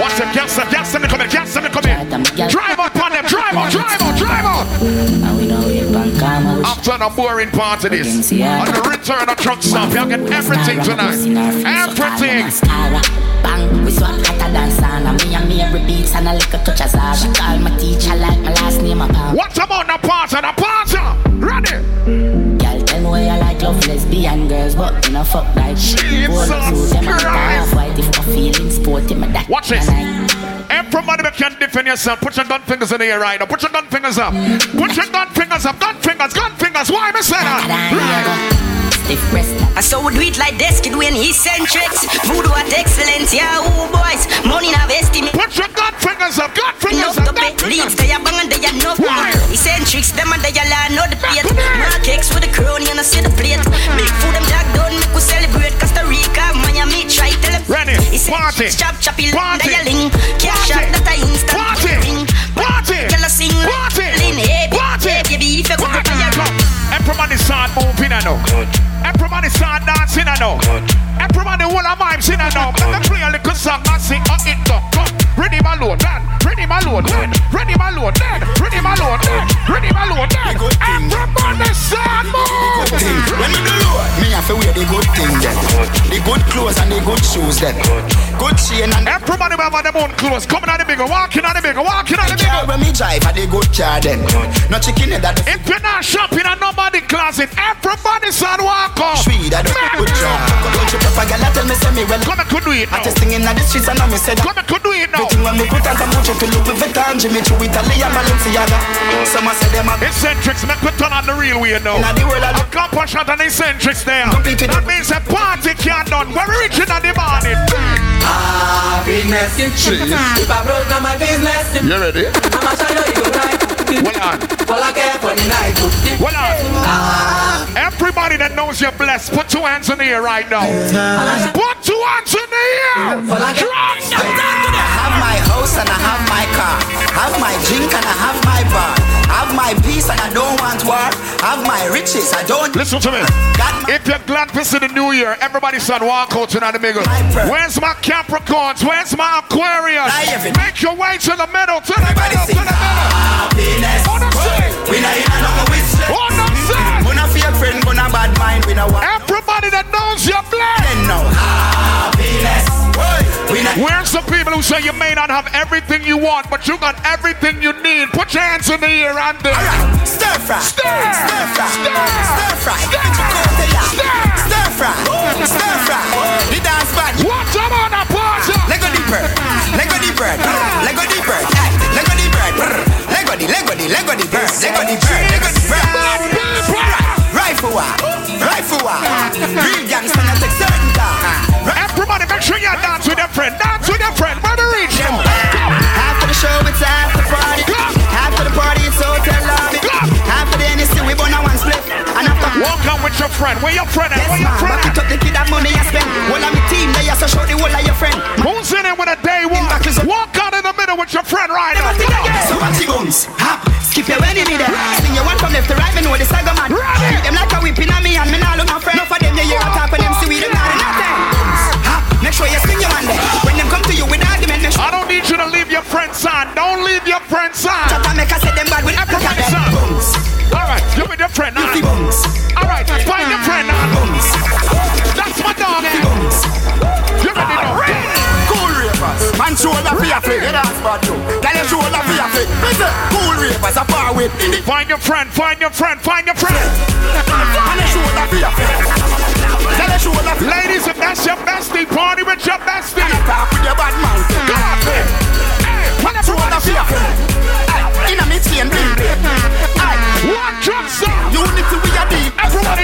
Watch them, gas them, gas them, come in, gas them, come in. Drive on, on them, drive on, drive on, drive on. After the boring part of this, on the return of Truckstop, you get everything tonight. Everything. Bang, we swap hotter than sauna. Me and me beats and a little touch of Zara. Call my teacher like my last name a Pam. What about the party, the party? Ready? Girl, tell me why you like love lesbian girls, but you know fuck that shit. Jesus up to them and Christ. half white if I'm feeling sporty, my that. Watch this. Everybody that can't defend yourself, put your gun fingers in the air right now. Put your gun fingers up. Put your gun fingers up. Gun fingers, gun fingers. Why me say that? Stiff breast. I saw we do it like this, kid when he centrics. Voodoo at excellence, yeah, who boys. Money na vest me. Put your gun fingers up. Gun fingers Enough up. to pay leaves, kaya bang and they enough. Why? He said Party. Chop chop il Party. dialing. Cash out that I instant Party. ring. Party. Girl a sing Party. Lean hey Party. hey, baby if you go to your rock. Everybody start moving, I know. Everybody start dancing, I know. Everybody wanna vibes in, I know. Let me play a little song and sing a it go. Go. Ready my load, man. Ready my load, man. Ready my load, man. Ready my load, man. Ready my load, man. Everybody start move. When me do road, me have to wear the good thing then. The good clothes and the good shoes then. Good chain and Everybody have them own clothes. Coming out the bigger, walking out the bigger, walking out the the car bigger. when me drive and the good car then. No chicken head that If you're not shopping at nobody closet, everybody start walk off. Sweet, I don't good job. Don't you that tell me say me well. Come and could do it I now. just singing at the streets and now me that. Come and could do it now. Everything when me put on some Gucci to Louis Vuitton, Jimmy Choo, Italy and Balenciaga. Some a say them Eccentrix, make me turn on the real way now. Inna the world A of Coppershot and Eccentrix there. That means a party can't done. We're reaching at the morning. Happiness. If I broke down my business, You ready? I'ma show you right. Hold on. Well, I care for the night. Hold on. Everybody that knows you're blessed, put two hands in the air right now. Put two hands in the air. Drums. I have my house and I have my car. Have my drink and I have my bar. Have my peace and I don't want war. Have my riches, I don't. Listen to me. If you're glad to see the new year, everybody son walk out tonight the middle. Where's my Capricorns? Where's my Aquarius? Make your way to the middle, to the Everybody middle, to the middle. happiness. Side. We not in a no with On the side. Gonna fake friend, gonna bad mind, we not want. Everybody that knows you're blessed. Then no happiness. We not. Where's the people who say you may not have everything you want, but you got everything you need? Put your hands in the air and there. Alright, stir fry. Stir. Stir fry. Stir. Stir fry. Coat to ya. Stir fry. Stir fry. The dance band. What I'm on a party? Ah, Lego the bird. Lego the bird. Lego the bird. Hey, Lego the bird. Lego the Lego the Lego the bird. Lego the bird. Lego the bird. Rifle. Rifle war. Real gangster Everybody make you dance with your friend. Dance with your friend. Where the reach now? After the show, it's after party. After the party, it's hotel lobby. After the NSC, we burn a one split. And after Walk out with your friend. Where your friend at? Yes, Where your friend back it up the kid that money I spend. All of my team, they are so show the whole of your friend. Who's in it with a day one? back is up. Walk out in the middle with your friend right now. Never think again. So the bums. Hop, skip your enemy there. Swing your one from left to right, me know the saga man. Treat them like a whipping on me and me nah look my friend. Enough of them, they hear attack when your friend's on. Don't leave your friend's on. Up, make I say them bad with Africa. son. All right, you with your friend now. the All right, find your friend now. bums, That's my dog. You ready now? Cool ravers, man shoulder for your feet. Yeah, that's bad too. Tell your shoulder for your feet. Listen, cool ravers are far with. Find your friend. Find your friend. Find your friend. Your shoulder for your feet. Tell your shoulder for your Ladies, if that's your bestie, party with your bestie. Talk with your bad man. Man. Hey, Inna me chain bling. One.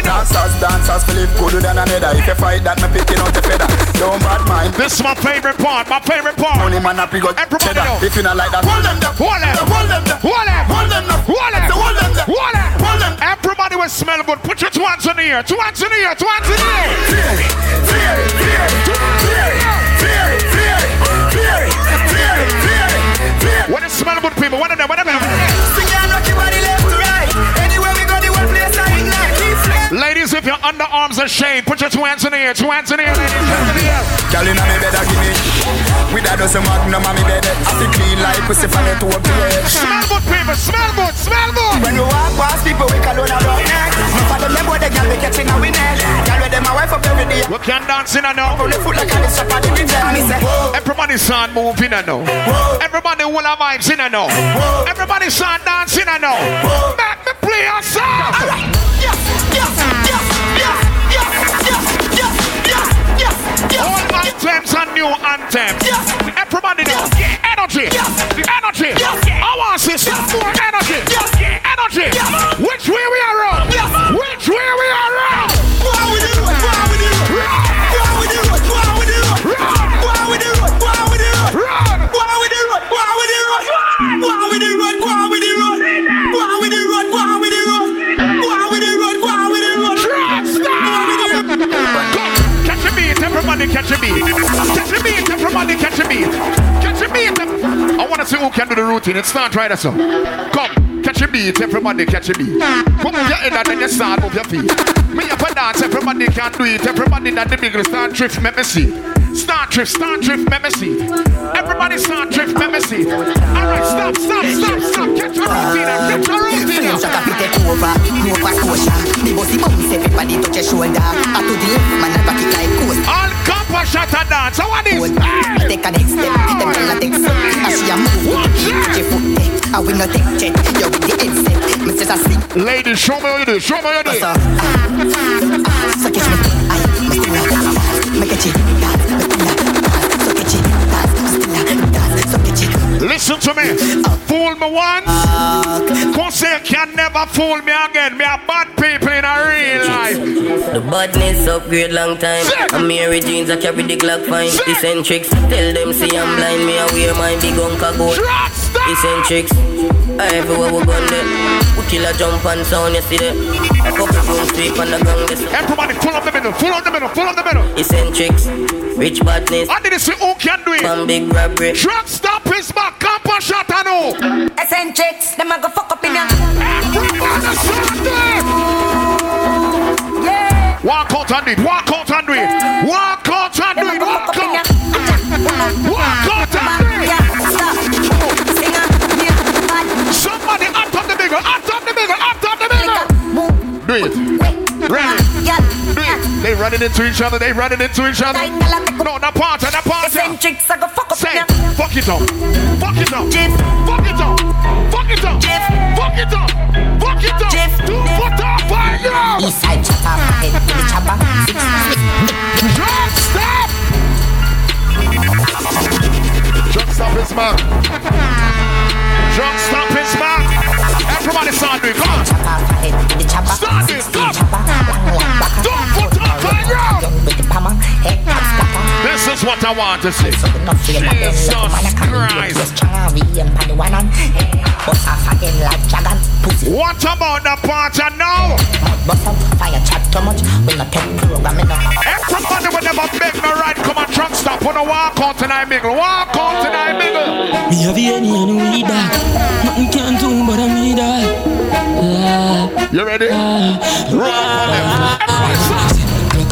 Dancers, dancers, Philip good than another. If you fight that, me picking out the feather. Don't bad mind. This is my favorite part. My favorite part. Money man up, we got Everybody. If you not like that, hold them. Hold them. Hold them. Hold them. Hold them. Hold them. Hold them. Hold them. Hold. Everybody will smell good. Put your two hands in the air. Two in the air. Two in the air. Fear it, fear we go, the whole place I ignite. Keep flame. Ladies, if your underarms are shaved, put your two hands in the air. Two hands in the air. Ladies, hands in the air. Girl inna me bed a give me With dozen magnum on me bed I feel clean like pussy from head to Smell good, people. Smell good. Smell good. When you walk past people we call on neck No them them boy they girl we catching a we neck Girl with them a wife up every day We can dance in and now. Only foot a this up at the gym Me say whoa Everybody sound moving and now. Everybody will have vibes in and now. Everybody sound dancing and now. Make me play a song. Alright Yes, yes, yes, yes, yes, yes, yes, yes, yes, yes All anthems and new anthems. Yes. Everybody. Yes. Energy. Yes. Energy. Yes. To see some more energy. Yes. Energy. Yes. Which way we are on? Yes. Which way we are beat. Catch a beat. Everybody catch a beat. Catch a beat. I want to see who can do the routine. It's not right, so. Come, catch a beat. Everybody catch a beat. Put your head and then you start move your feet. Me up and dance. Everybody can do it. Everybody that the big start drift. Let me see. Start drift, start drift, let me see. Everybody start drift, let me see. Alright, stop, stop, stop, stop. Catch your routine, catch your routine. Shaka fi take over, Nova Scotia. The bossy bounce, everybody touch your shoulder. Up to the left, man, I rock it like coast. All shot and dance. How are this? Take a next step, girl a take step. As she a move, watch your foot take. I will not take yo with the headset. Me says I sleep. Ladies, show me how you do. Show me how you do. So catch me, I must do that. Make a chick Listen to me. I fool me once. You can never fool me again. Me a bad people in a real life. The badness upgrade long time. I'm Mary jeans, I carry the Glock fine. Eccentrix, tell them see I'm blind. Me I wear my big uncle gold. Eccentrix, everywhere we gone there. We kill a jump and sound, you see that. A couple room sweep on the gang this. Everybody full of the middle, full of the middle, full of the middle. Eccentrix, rich badness. I didn't see who can do it. From big robbery. Truckstop his back, Coppershot and who? Eccentrix, them a go fuck up in ya. Everybody start there. Walk out and do it, walk out and do it. Walk out and do it, walk out. Walk out it. Do it. They running into each other, they running into each other. No, not part, not part. Fuck Say, fuck it up, fuck it up, fuck it up, fuck it up, fuck it up, fuck it up. Two foot up, the chopper. Drop, stop. Drop, stop his man. Drop, stop Everybody start come on. Start it, come. Don't what I want to see. Jesus Christ. What about the party now? Everybody will never beg me right. Come on, Truckstop. Wanna walk out tonight, mingle. Walk out tonight, mingle. Me have any and we that. Nothing can do but I need that. You ready?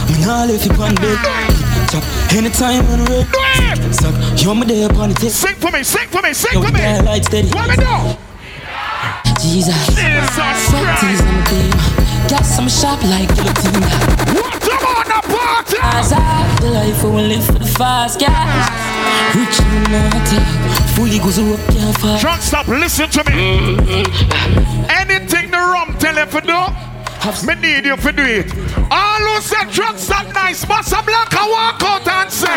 Me nah left you on bed. Chop anytime when red. Stop. You're my day upon the tip. Sing for me, sing for me, sing Yo, for me. light steady. What me do? Jesus. Jesus Sweaties on the beam. Gas I'm sharp like guillotine. What about the party? As I the life we will live for the fast cash. Rich the attack. Fully goes up, can't fall. Truckstop, listen to me. Anything the rum tell you to do, me need you to do it. All who say Truckstop nice, bust a black and walk out and say.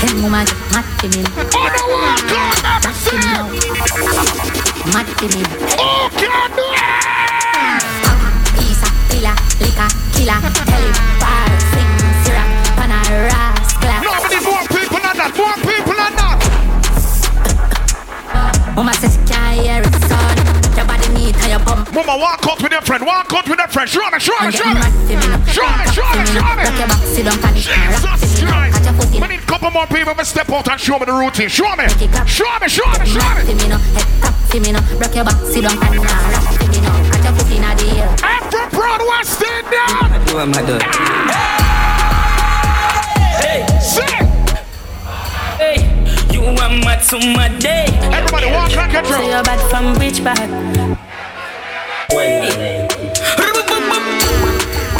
Hey, woman, mati min. Oh, no, walk out, me see. Mati min. Oh, it. Pizza, killer, liquor, killer, him bar, sing, syrup, pan a rascal. No, need more people than that, more people than that. Mama says, Mama, walk out with your friend, walk out with your friend. Show me, show me, show me. Show me, show me, show me. Your back, sit down, pan it, and rock Jesus me, Christ. catch your. We need a couple more people to step out and show me the routine. Show me. Show me, show me, show me. min, no. head tap, see me, no. Rock your back, sit down, pan it, and rock it, me, no. Catch your foot in the air. Afro Broad West Indian. You are my dog. Hey, sing. Hey, you are mad to my day. Everybody walk like a drum. So you're bad from which back?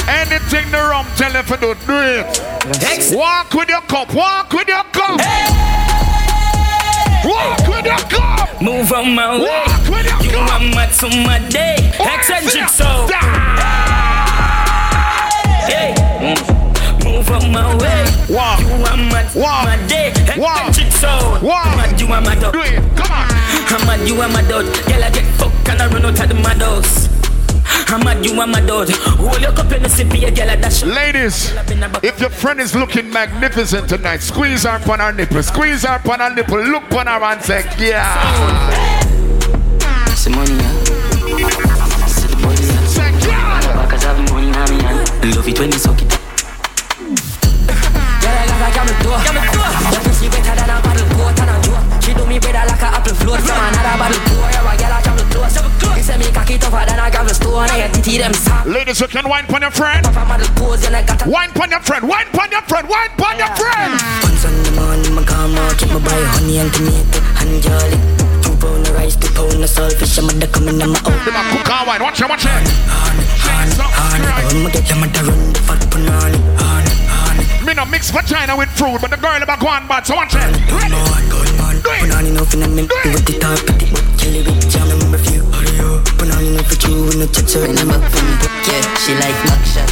Anything the rum tell you to do, do it. Walk with your cup, walk with your cup. Walk with your cup. Move on my way. Walk with your You cup. are mad to my day. Eccentric so. Hey, mm. move on my way. Walk. You are to Walk. my day. Walk. Eccentric so. Walk. You are my dog. Do it. On. I'm mad you are my dog. Girl I get fucked and I run out of the mad house. I'm mad you are my dog. Hold your cup in the sip of your girl I dash. Ladies, if your friend is looking magnificent tonight, squeeze her upon her nipple, squeeze her upon her nipple, look upon her and say, yeah. Some money, yeah. See the body, yeah. Say, yeah. Cause I have money in my hand. Love it when you suck it. Girl, I got a camera door. Your pussy better than do me better like a apple float From another bottle pour, yeah, I yell at the close You say me cocky tougher than a gravel stone. I ditty them soft Ladies, you can wine pon your friend. Wine pon your friend, wine pon your friend, wine pon your friend. Once on the morning, my car mark You buy honey and tomato and jolly. Two pound of rice, two pound of saltfish I'm a coming on my own. They might cook our wine, watch it, watch it Honey, honey, honey, honey I'ma get them at run, the fat punani, honey me no mix vagina with fruit, but the girl about go on bad, so watch it. Punani no finna me, do with the top, pretty but jelly with jam and review. Punani no for you, no touch her in the me. Yeah, she like buckshot.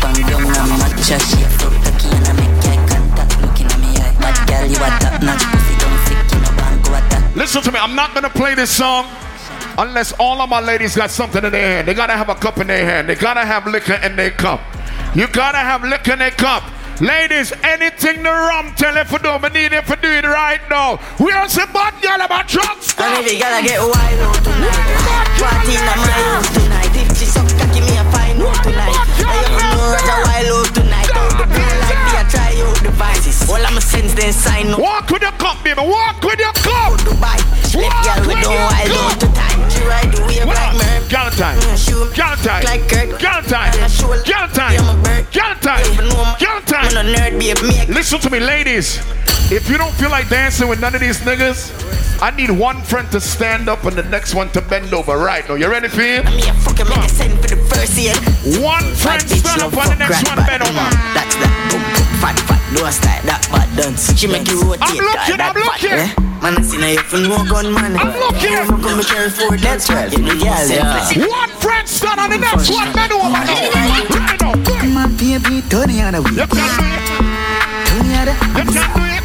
Bang young and matcha. She a fruit cocky and I make eye contact. Looking at me eye. Bad girl, you a top notch. Pussy don't sick, you know bang go attack. Listen to me, I'm not gonna play this song unless all of my ladies got something in their hand. They gotta have a cup in their hand. They gotta have liquor in their cup. You gotta have liquor in their cup. Ladies, anything the rum tell if you do, but need if you do it right now. We are some bad girl about drugs. And if you gotta get wild out tonight, party in my house tonight. If she suck give me a fine out tonight. I ever know that a wild out tonight. Out the blue like me, I try out devices. All I'ma sense then sign up. Walk with your cup, baby. Walk with your cup. Dubai, left girl we don't wild out to time. She ride the wave like me. Girl time. Girl time. Girl time. Girl time. Girl time. Girl time. I'm a nerd, baby. Listen to me, ladies. If you don't feel like dancing with none of these niggas, I need one friend to stand up and the next one to bend over. Right now, you ready for it? Me a fucking make a send for the first year. One friend stand up and the next one bend over. That's that. Boom, boom, fat, fat. No style, that bad dance. She make you rotate. I'm looking, that I'm looking. Fat, eh? Man, I seen her if you know gun, man. I'm looking. I'm gonna carry forward. That's right. You know, yeah, One friend stand on the next one bend over. Right now. My baby, turn the other way. You can do it. Turn the other. You can do it.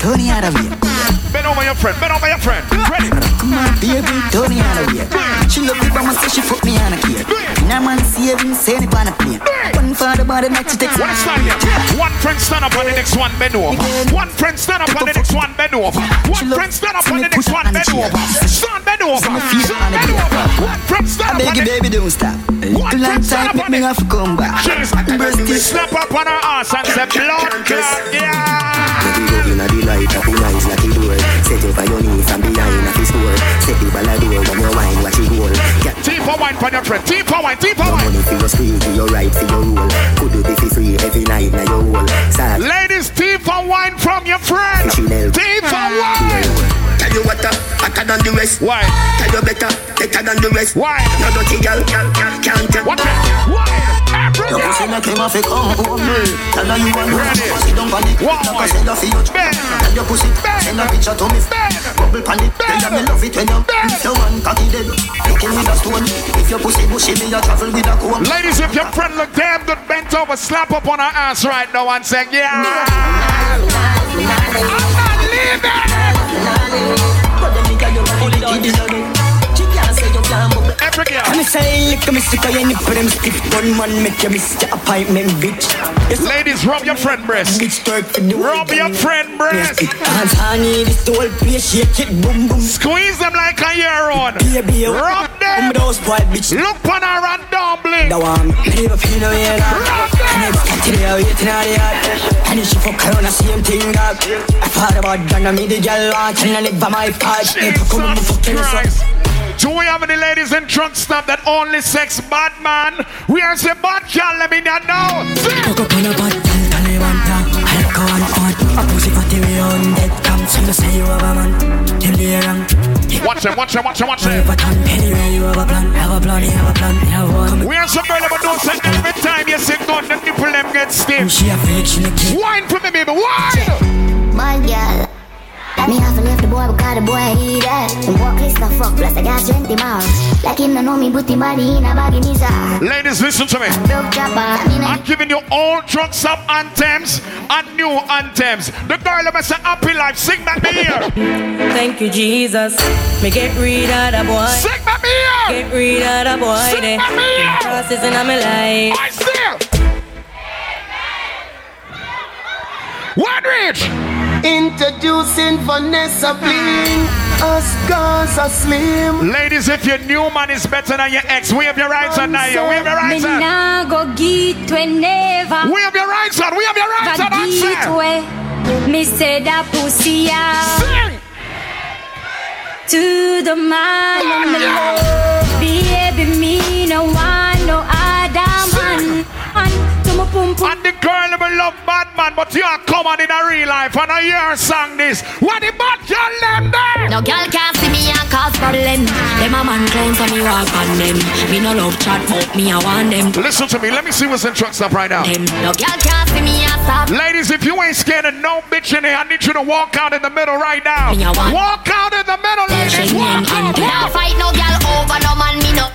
Turn the other way. Bend over your friend. Bend over your friend. Ready? On, baby, turn the other way. She love me, but my say she fuck me on a kid. Now man saving, send it on a plane. One for the body, next she takes One stand here. One friend stand up on the next one bend over. One friend stand up on the next one bend over. One friend stand up on the next one bend over. Stand bend over. Stand bend over. One friend stand up on the baby, don't stop. A One long time, up make on me to come back. Breast Cheers. is Snap up on her ass and say blood clot. Yeah. Inna the light up in eyes like a door Set you for your knees and behind a fist door Set the ball a door when you wine watch it roll Get Team for wine for your friend. Team for wine. Team for your wine. money for your screen, for your right, for your roll Could do this for free every night now your whole Start Ladies, team for wine from your friend. Team for wine. Tell you what, uh, hotter than the rest Why? Tell you better, better than the rest Why? No dirty girl, can't, can't, can't tell What? Why? Your pussy make him have to come home. Tell her you want Ready. pussy don't panic. One Like I said, I feel you. Tell your pussy, send a picture to me. Bubble panic. Tell her me love it when you if you want cocky dead. Looking with a stone. If your pussy bushy, me a travel with a comb. Ladies, if your friend look damn good bent over, slap up on her ass right now and say, yeah. I'm not leaving. Girl. Come say, look, at me sick of your nipple, them stiff gun man, make you miss your appointment, bitch. Yes, Ladies, rub your friend breast. bitch, twerk for the Rub your friend breast. Hands honey, this the whole place, shake it, boom, boom. Squeeze them like a year on. Baby, Rub them. those boy, bitch. Look on her and dumbling. The one, leave a feel no way, Rub them. there, waiting out the yard. And if she fuck around, the same thing, dog. I thought about done, I made the girl want, and I live by my part. Hey, come on, Jesus fucking. Christ. Do we have any ladies in trunk stop that only sex bad man? We are say bad girl, let me not know. Cook up on a pot, tell Taliban, I go on hot. A pussy fatty, we on dead come. So you say you have a man, tell me. Watch him, watch him, watch him, watch him. a ton, anyway, you have a plan, have a plan, you have a plan, you have one. We are some girl, but don't say every time you sit down, the nipple them get stiff. She a freak, she look cute. Wine for me, baby, wine. My girl. Me have to leave the boy because the boy he dead. Him walk list the fuck plus I got 20 miles. Like him no know me, but him body in a baggy nisa. Ladies, listen to me. Broke chopper, me I'm eh. giving you all drugs up anthems and new anthems. The girl of say happy life, sing back me here. Thank you, Jesus. Me get rid of the boy. Sing back me here. Get rid of the boy. Sing eh. there. back me here. Crosses in my life. I see. Introducing Vanessa Bling. Us girls are slim. Ladies, if your new man is better than your ex, wave your rights on now. Wave your rights Me on. nah go get whenever. Wave your rights on. Wave your rights on. But get Answer. where me say that pussy out Sing. to the man on the ah, love. Baby, me no no pum pum. And the girl never love bad man, but you are common in a real life. And I hear song this. What the bad girl them there? No girl can't see me and cause problem. Them a man clown so me walk on them. Me no love chat but me I want them. Listen to me. Let me see what's in Truckstop right now. Them no girl can't see me and stop. Ladies, if you ain't scared of no bitch in here, I need you to walk out in the middle right now. Me Walk out in the middle, ladies. Walk out. Me not fight no girl over no man. Me no.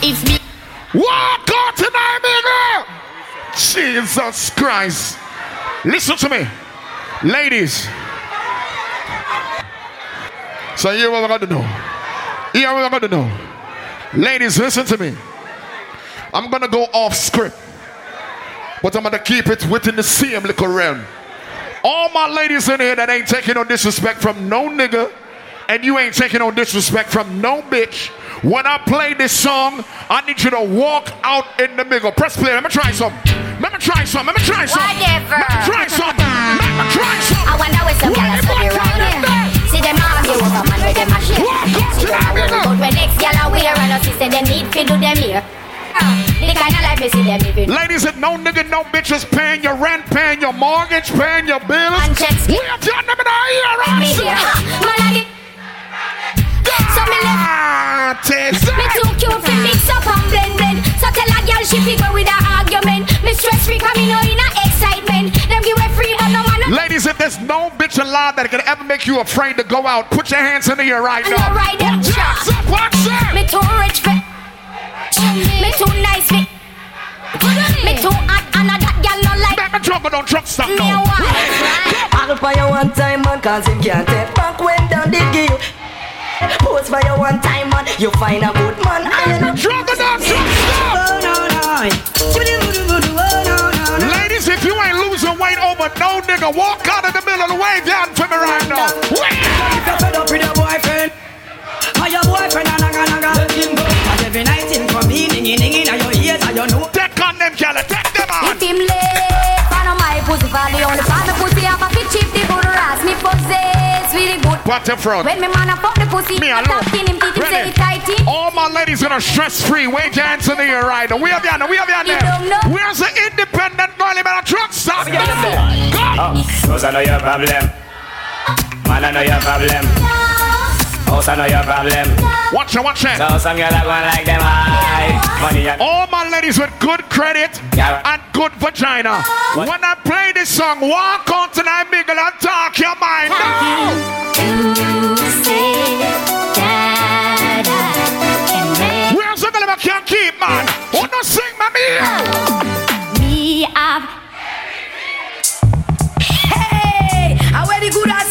If me Walk out tonight, nigga. Jesus Christ. Listen to me. Ladies. So here what we're gonna do. Here what we're gonna do. Ladies, listen to me. I'm gonna go off script. But I'm gonna keep it within the same little realm. All my ladies in here that ain't taking no disrespect from no nigga, and you ain't taking no disrespect from no bitch. When I play this song, I need you to walk out in the middle. Press play. Let me try some. Let me try some. Let me try some. Whatever. Let me try some. Let me try some. I wonder where some girls will be round here. See them argue over man where them a share. See them a worry about when next girl a wear and us say they need to do them here. The kind of life we see them living. Ladies, if no nigga, no bitches paying your rent, paying your mortgage, paying your bills, And we have done them in our ear, right? So me left. Ah, Tess. Me too cute fi mix up and blend blend. So tell a girl she fi go with a argument. Me stress free 'cause me know in a excitement. Them give away free but no man. Ladies, if there's no bitch alive that can ever make you afraid to go out, put your hands in the air right now. you ride them Watch out, trap. watch out. Me too rich fi. Me too nice fi. Me too hot and a that girl no like. Let me trouble, don't Truckstop Me a now. I'll for you one time man Cause him can't take back when down did give you Pose for you one time man. You find a good man. I know. Trouble, don't Truckstop. Ladies, if you ain't losing weight over no nigga, walk out of the middle of the wave down for me right now. If you're fed up with your boyfriend. Or your boyfriend a naga naga? Let him go. Cause every night him come in Ningy ningy na your ears And you know. Take on them, Kelly, take them on. If him late, follow my pussy for the only part the pussy. Have a fit cheap the good ass me possess with. What the front? When me man a fuck the pussy, Me alone. talk him teeth him say Ready? it tighty. All my ladies that are stress free, wave your hands in the air right now. We have you now, we have you You there. don't. Where's the independent girl in a Truckstop? Go! House I know your problem. Man I know your problem. House I know your problem. Watch it, watch it. So some girls are going like them high. Money and All my ladies with good credit and good vagina. What? When I play this song, walk on tonight, Miguel, and talk your mind. No! You say that I can make Where's the girl I can't keep, man? Who no sing, my me? me have. Hey I wear the good ass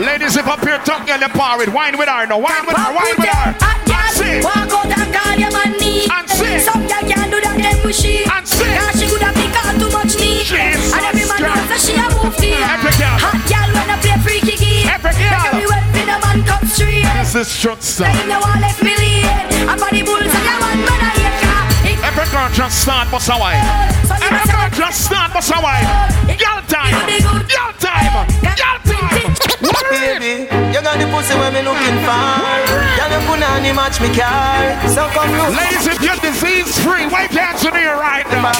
Ladies, if up here, talk girl, you par with. Wine with her, no. Wine with her, wine with her. And girl Walk out and call your man need And sing. Some girl can't do that them she And sing. Cause she could have pick out too much need Jesus And every man knows that she a move to Every girl. Hot girl when I play freaky game Every girl. Make everywhere for the man come straight This is Truckstop. Like no one left me lead And for the bulls and your man man I hate car Every girl just start bust a wine. Every girl just start bust a wine. Girl time. Girl time. Girl time. Baby, you got the pussy when me looking for. You put on the match me car. So come look. Ladies, if you're disease free, wave your hands in the right now.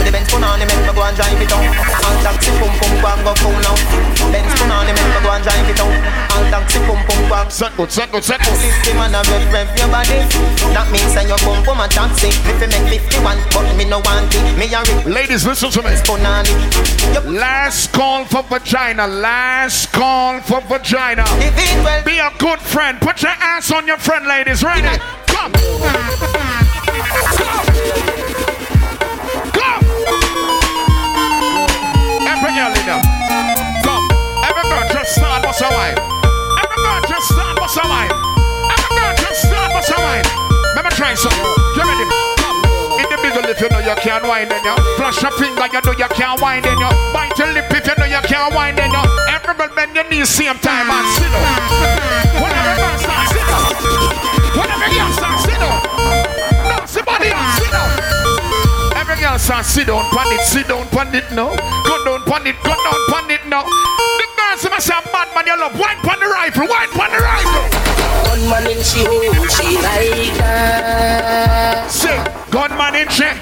The Benz put on the make me go and drive it down. All taxi pum pum go and go cool now. Benz put on the make me go and drive it down. All taxi pum pum go and Set good, set good, set good. System and a rev rev your body. That means that your pum pum a taxi. Me fi make 51, but me no want it. Me a rip Ladies, listen to me. put on it. Yup. Last call for vagina. Last call for vagina. It well, Be a good friend. Put your ass on your friend, ladies. Ready? Come. Come. Every girl in. Come. Every girl just start bust a wine. Every girl just start bust a wine. Every girl just start bust a wine. Let me try something. You ready? In middle if you know you can't wine then you Flash a finger you know you can't wine then you Bite your lip. If you know you can't wine then you Everybody bend your knees same time and sit down. Whenever girl start sit down. Whenever girl start sit down. No, somebody sit down. Every girl start sit down pan it, sit down pan it now. Go down pan it, go down pan it now. The girls must say bad man you love. Wine pan the rifle, wine pan the rifle Gunman in she hole, she like that. Sing, gunman in shit.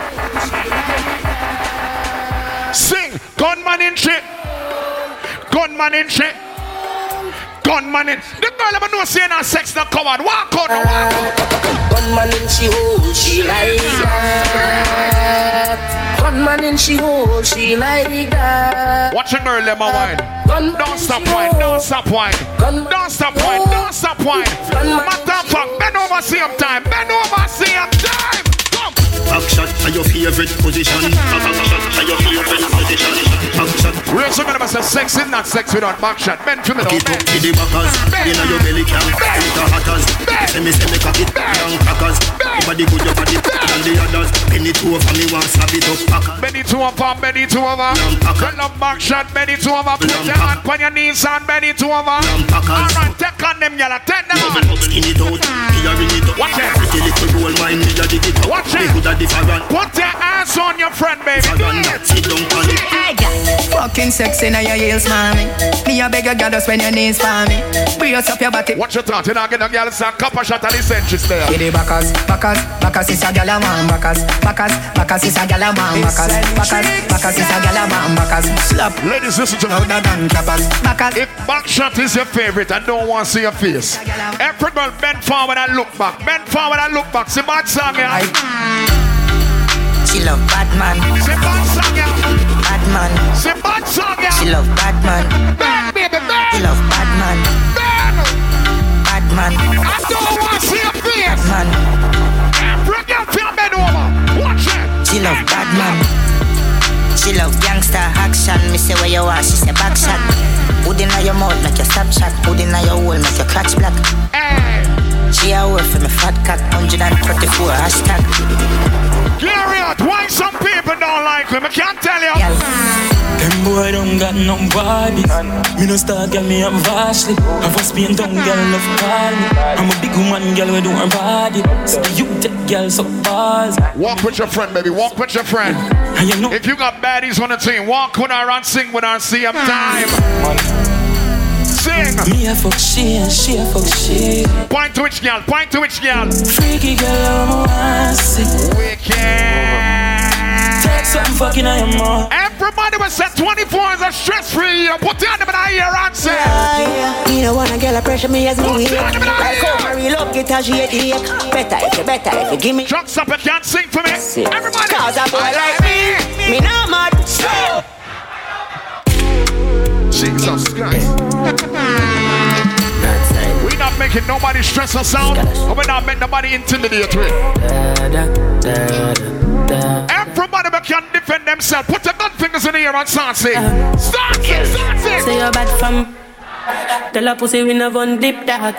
Sing, gunman in shit. Gunman in shit. Gunman in. The girl ever know saying her sex not covered. Walk out, walk out. Gunman in she hole, she like that. Gunman in she hole, she like that. Watch girl, let my wine. Don't stop wine, don't stop wine. Don't stop wine, don't stop wine. Matter of fact, bend over same time. Bend over same time. Come. Back shot to your favorite position. Back shot to your favorite position. Back shot. Real some of us say sex is not sex without back shot. Bend for me now, Cock it up to the backers. Inna your belly can It a hatters. Semi semi cock it young crackers. Your body good, your body better than the others. Bend it over me, want slap it up packers. Bend it over, bend it over. Good love back shot, bend it over. Put your hand on your knees and bend it over. Alright, take on them, yalla. Take them on. Skin it out, up. Watch it. Pretty little gold mine, me a dig it up. Watch it. Good a different. Put your hands on your friend, baby. Do it. Sit down on it. Fucking sexy now your heels, mommy. Me a beg a girl just when your knees for me. Brace up your body. Watch your thought. You know, get a girl say Coppershot at the century there. Get the backers, backers, backers is a gal a man, backers, backers, backers is a gal a man, backers, backers, backers is a gal a man, backers. Slap. Ladies, listen to me. Louder than clappers. Backers. If back shot is your favorite, I don't want to see your face. Every girl bend forward and look back. Bend forward and look back. See bad song, yeah. She love Batman. See bad song, yeah. Batman. See bad song, yeah. She love Batman. Bend, baby, bend. She love Batman. Bend. Batman. I don't want to see your face. Batman. Every girl feel bend over. Watch it. She love Batman. She love gangster action. Me say where you are, she say back shot. Hood inna your mouth, make your stop shot. Hood inna your hole, make your clutch black. Hey. She a work for me fat cock, 134 hashtag. Clear. Why some people don't like him? I can't tell you. Them boy don't got no body. Me no start, girl, me am vastly. I was being down, girl, love call me. I'm a big woman, girl, we do her body. So you take girl so balls. Walk with your friend, baby. Walk with your friend. If you got baddies on the team, walk with her and sing with her. See am hmm. time. Sing. Me a fuck she and she a fuck she. Point to which girl? Point to which girl? Freaky girl, I'm a want. Wicked. Take some fucking I am more. Everybody was set 24 is a stress free. year. Put your hand in the ear and say. Me no wanna girl a pressure me as me Put weak. your hand in the Like how ear. my real love guitar she hate the ache. Better if you better if you give me. Trucks up, you can't sing for me. Everybody. Cause a boy like me, me no mad. Jesus Christ. We not making nobody stress us out. And we not make nobody intimidate with. Everybody can defend themselves. Put your gun fingers in the air and start saying. Start it, start it. Say you're bad from Tell a pussy we never on dip dog.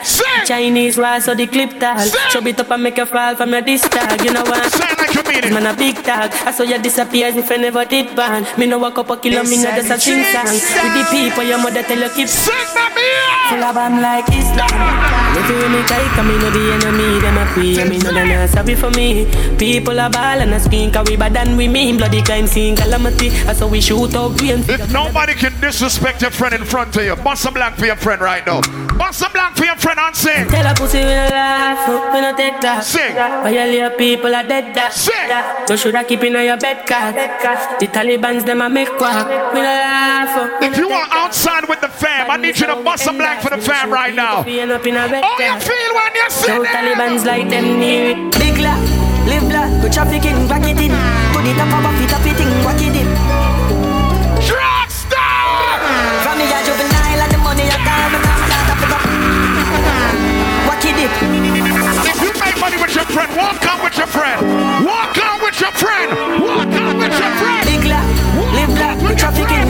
Chinese rise so the clip tag. Chub it up and make you fall from your disc tag. You know what? Say like it. Man a big tag I saw you disappear if I never did ban Me no walk up a kilo, me no just a sing song. With the people your mother tell you keep Sing baby Full of like Islam (laughs) If you me kike, me know the enemy Them a pray, me know they not sorry for me People a ball and a scream Cause we bad than we mean Bloody crime scene calamity I saw we shoot out brain If nobody can disrespect your friend in front of you, bust a blank for your friend right now. Bust a blank for your friend and sing. Tell a pussy we no laugh, we no take that. Sing. Violate people are dead that. Sing. You shoulda keep in your bed cat. The Taliban's them a make quack. We no laugh. If you are outside with the fam, I need you to bust a blank for the fam right now. We end up in a bed How you feel when you see them? Taliban's like them near it. Big la, live la, go trafficking, back it in. Put it up above it, up it in, whack it in. Drugstore! From me a juvenile and the money I call me come start up up. Whack it in. If you make money with your friend, walk out with your friend. Walk out with your friend. Walk out with your friend. Big la, live la, go trafficking, back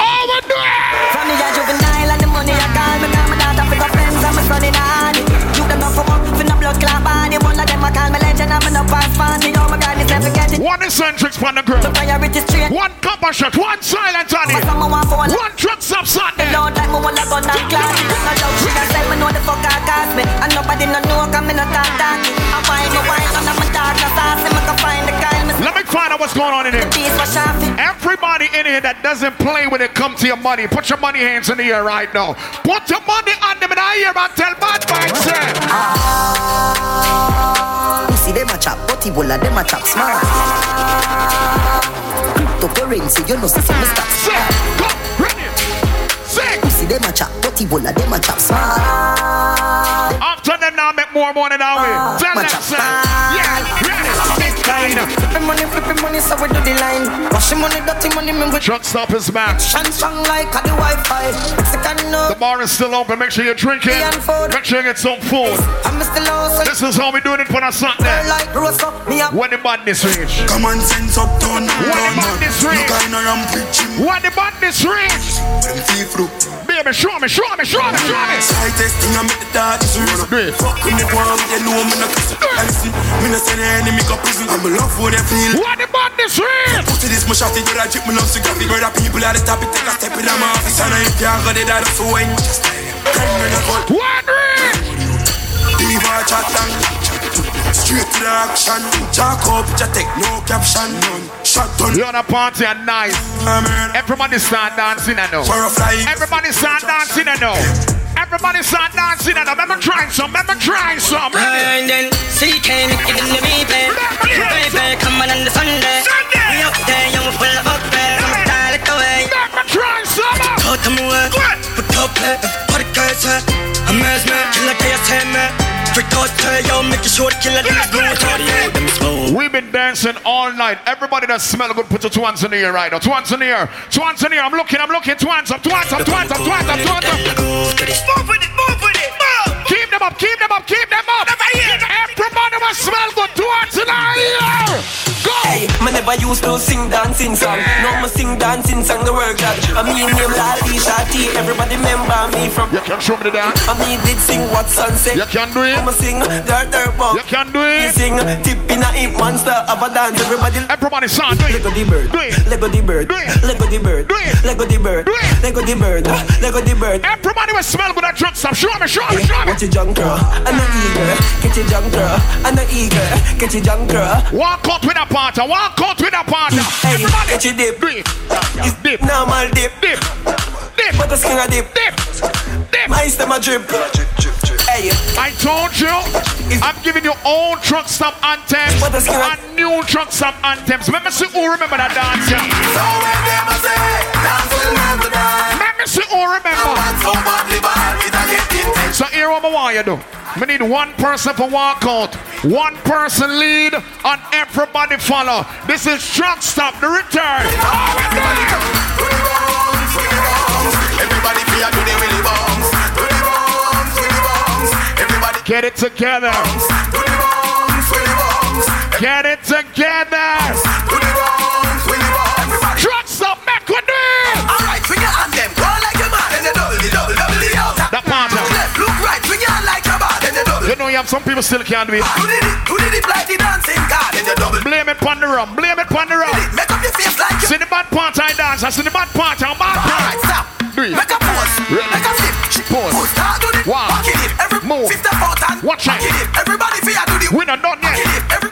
Hack it. From me a juvenile and the money I call me come start up it up. Friends and my son in a. You them not for up, for no blood clot body. One of them I call me legend, I'm no pass party. Oh my God, it's never getting. One Eccentrix on the girl. The priority straight. One Coppershot. One silent on it. For one. One Truckstop Sunday. Lord, like me wanna go down class. No love, she can say me know the fuck I got me. And nobody no know, cause me no talk talking. I find me wine and I'm a dark, no sauce. Me can find the find out what's going on in here. These for shopping. Everybody in here that doesn't play when it comes to your money, put your money hands in the air right now. Put your money on them in the ear and tell bad man say. Pussy them a chop, bola them a chop smart. Cryptocurrency, you know see me stop. Go, ready, sing. Pussy them a chop, bola them a chop smart. After them now make more money that eh? ah. way. Tell them say, yeah, kind. Flipping money, flipping money, so we do the line. Washing money, dirty money, me with Truckstop is back. Shine strong like a the Wi-Fi. Mexican no. The bar is still open. Make sure you drink it. Make sure you get some food. I'm still lost. This is how we doing it for the Sunday. Like roast me up. When the badness reach. Come on, sense up, turn up, When the turn up. badness reach. of. When the badness reach. Them feel through. Baby, show me, show me, show me, show me. Slightest thing I make the darkness real. Fuck with me, boy, you know me no kiss. And listen, me no say the enemy go prison. I'm love what they feel. When the badness reach. Put this my shot, you gotta drip me love so graphic. Brother, people at the top, it take a step in my office. And if you got it, that's so just Come in the court. One reach. Diva chat. Straight to the action. Jack up, just take no caption. Shot done. You're on a party at night. Everybody start dancing, I know. For a fly. Everybody start dancing, I know. Everybody start dancing, know. Remember trying some, remember trying some. And then CK giving the replay. Baby, come on on the Sunday. We up there, young full up there. Come dial it away. Remember trying some. Go to me work. Put up it, put it closer. I'm mesmer, killer day, say me. Freak out, tell yo, make it short, killer them smooth. Audio, them smooth. We've been dancing all night. Everybody that smell good, put your two hands in the air right now. Two hands in the air. Two hands in the air. I'm looking, I'm looking. Two hands up, two hands up, two hands up, two hands up, two hands up. Move with it, move with it, move. Keep them up, keep them up, keep them up. Everybody must smell good. Hands in. Go. Hey, me never used to sing dancing song. Now me sing dancing song the work that. I mean name Lali Shati. Everybody remember me from. You can show me the dance. I mean did sing what sunset. You can do it. I'ma sing dirt dirt pop. You can do it. You sing tip in a hip monster of a dance. Everybody. Everybody sound do it. Lego the bird. Do it. Lego the bird. Do it. Lego the bird. Do it. Lego the bird. Do it. Lego the bird. Lego the bird. Everybody will smell good at Truckstop. Show me, show me, show me. Junk girl, and an eager. Get your junk girl, and an eager. Get your junk girl. Walk out with a partner. Walk out with a partner. Hey, Everybody. get your dip. Do it. It's Dip. normal dip. Dip. Dip. But the skin a dip. Dip. Dip. My stomach drip. Hey, I told you, I'm giving you old Truckstop anthems What does he want? and new Truckstop anthems. Let me see who remember that dance. Yeah. So when them say, dance will never die. Let me see who remember. So badly bad, it a get intense. So here what I want you to do. We need one person for walk out, one person lead, and everybody follow. This is Truckstop, the return. Bones, to the bones. Everybody feel to the Get it together. to the bones, to the bones. Get it together. To the bones, to the bones. Truckstop, make with it. Alright, swing your hand them, go like a man. Then you double the double, double the out. That part. Look left, look right, swing your hand like a man. Then you double. You know you have some people still can't do it. Do the dip, do the dip like the dancing god. Then you double. Blame it on the rum. Blame it on the rum. Make up your face like you. See the bad part I dance. I see the bad part I'm bad Alright, stop. Do it. Make a pose. Really? Move. fifth and fourth and Watch out. it. Everybody fear do the We not done yet.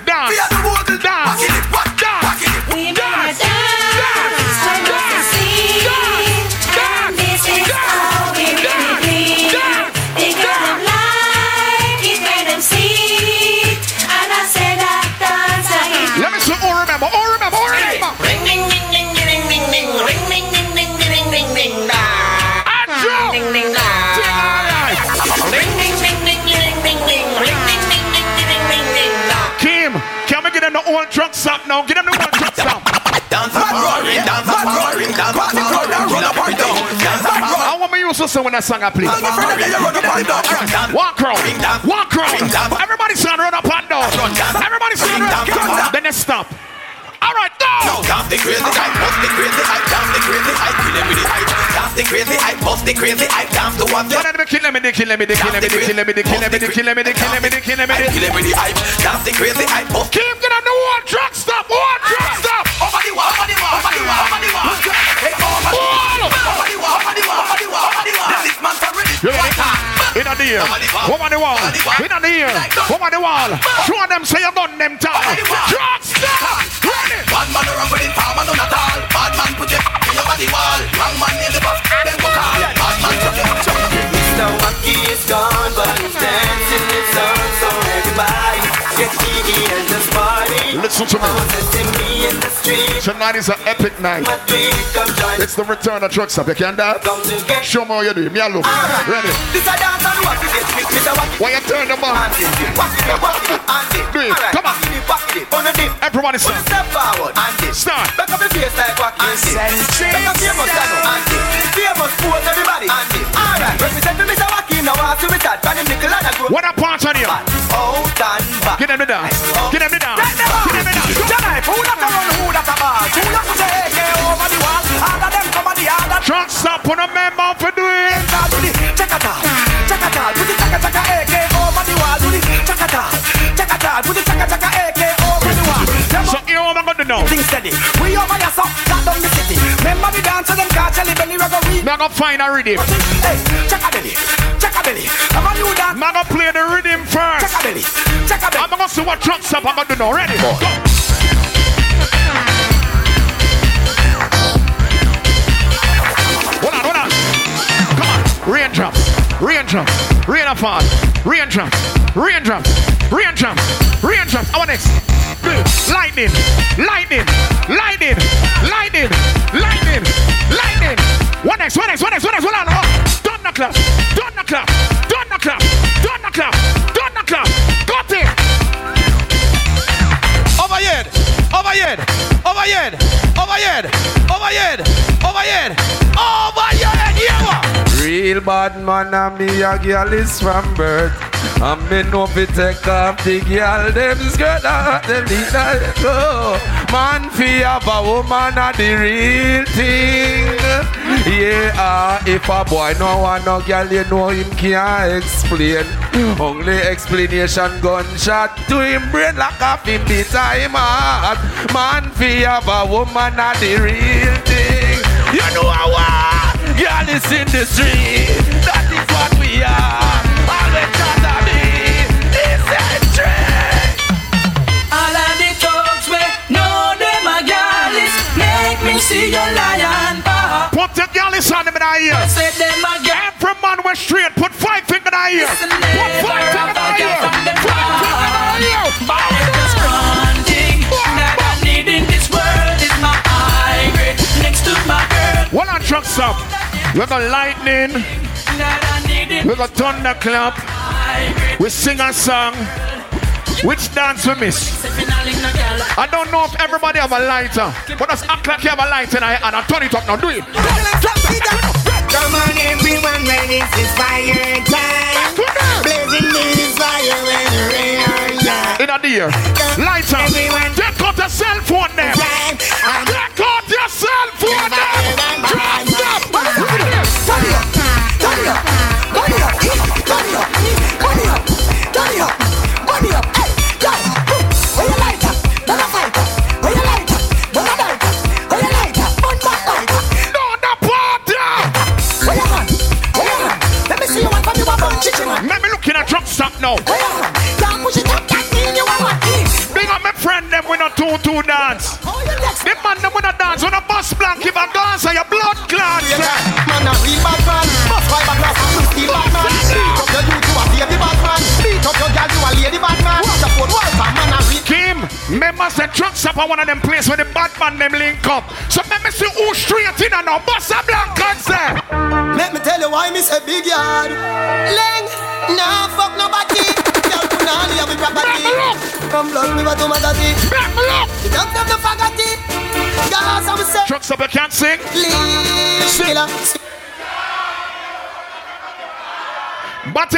trucks up now. Give them the one trucks down. Dance and roaring, dance and roaring, dance and roaring, run up and down. Dance and roaring. I want me use this when that song I play. Walk around, walk around. Everybody sound run up and down. Everybody sound run up and down. Then they stop. All right, go. Dance the crazy hype, bust the crazy hype, dance the crazy hype, kill them with the hype. Dance the crazy hype, bust the crazy hype, dance to one One of them kill me, they kill me, they kill me, they kill me, they kill me, they kill me, they kill me, they kill me, they Kill them with the hype, dance the crazy hype, bust Keep get on the one Truckstop, one Truckstop. over the wall, over the wall, over the wall, over the wall. Hey, over the wall, over the wall, over the wall, over the wall, over the wall. The six man are ready. You ready? in the ear, woman the wall, in the ear, woman the wall. Show them say you done them down. Drop stop. Ready. Bad man around with him palm and none at all. Bad man put your in your body wall. Wrong man in the bus, then go call. Bad man put your Mr. Wacky is gone, but Listen to me. Tonight is an epic night. It's the return of Truckstop. You can dance? Show me how you do. Me alone. Ready? Why you turn them on? Do it. Come on. Everybody start. Step forward. Start. Back up your face like what? Back up channel. Famous everybody. Alright. Represent me Mr. Wacky. Now I see we start. Brand nickel and a group. What a part on you? Out and back. Get them dance. Get them dance. Get them Get who that a run, who that a ball? Who that say AK over the wall? All of them come on the other. Truckstop on a member for doing. Chakata, chakata, put the chaka chaka AK over the wall. Do the chakata, chakata, put the chaka chaka AK over the wall. So you know what I'm gonna do now? Things steady. We over your so got down the city. Remember the dancer them catch Charlie Belly Ruggery. Now gonna find a rhythm. Hey, chaka belly, chaka belly. I'm a new dance. Play the rhythm first. Chaka belly, chaka belly. I'm gonna see what Truckstop I'm gonna do now. Ready? Go. Raindrops, raindrops, rain fall, raindrops, raindrops, raindrops. I want next. Lightning, lightning, lightning, lightning, lightning, lightning. What next? What next? What next? What next? Hold on. Oh. Thunderclap, thunderclap, thunderclap, thunderclap, thunderclap. Got it. Overhead, overhead, overhead, overhead, overhead, overhead, overhead. Yeah. Real bad man and me a girl is from birth. And me know fi take off the girl them skirt and them that go. Man fi have a woman a the real thing. Yeah, if a boy no want no girl, you know him can't explain. Only explanation gunshot to him brain like a fin the time heart. Man fi have a woman a the real thing. You know what? Girl is in the street. That is what we are. See your lion paw Put the girl is on him in our ear. Say them a girl Every man was straight. Put five finger in our ear. Put five finger in our ear. Five finger in our ear. But there's one that I need in this world is my high next to my girl One on Truckstop. We got lightning. We got thunderclap. We sing a song. Which dance we miss? I don't know if everybody have a lighter, but just act like you have a lighter and I, and I turn it up now. Do it. Come on everyone, when is fire time. Blazing this fire when the rain are young. In a deer. Lighter. Take out the cell phone there. Take out your cell phone there. Say truck stop are one of them places where the bad man them link up. So let me see who straight in and now bust a blank and say. Let me tell you why me say big yard. Leng, nah fuck nobody. (laughs) Girl, put on here with property. Come blood me what to my daddy. The dog them the faggoty. Girls, I'm say. Truckstop you can't sing. Sing. But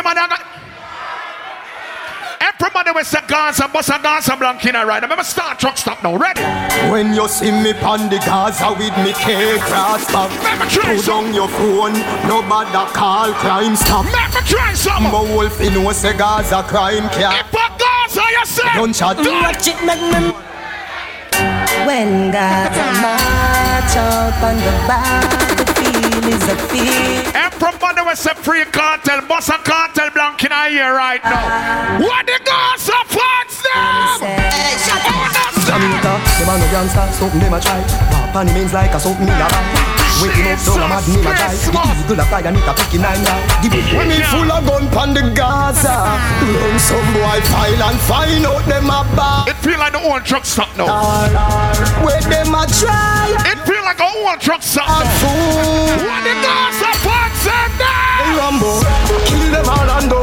him and I got. Everybody will Gaza, bust a Gaza blank in a ride. Remember, start Truckstop now. Ready? When you see me pon the Gaza with me K-Cross back Put down your phone, nobody call crime stop Make me try some My wolf in no say Gaza crime cat If a Gaza you say Gunshot Watch it make me When Gaza (laughs) march out on the battlefield is a field Everybody will say free cartel, bust a cartel blank in a here right now. What the Gaza fans them? Hey, shut up. Jamaica, them a no gangster, something them a try. Pop on the means like a something in a bag. Waking up down a mad name a try. The eagle a fly and it a picky nine yard. Give it When me full of gun pon the Gaza Run some boy file and find out them a bad It feel like the old Truckstop now. Where them a try It feel like a old Truckstop A now. fool What the Gaza punch them They down? Rambo Kill them all and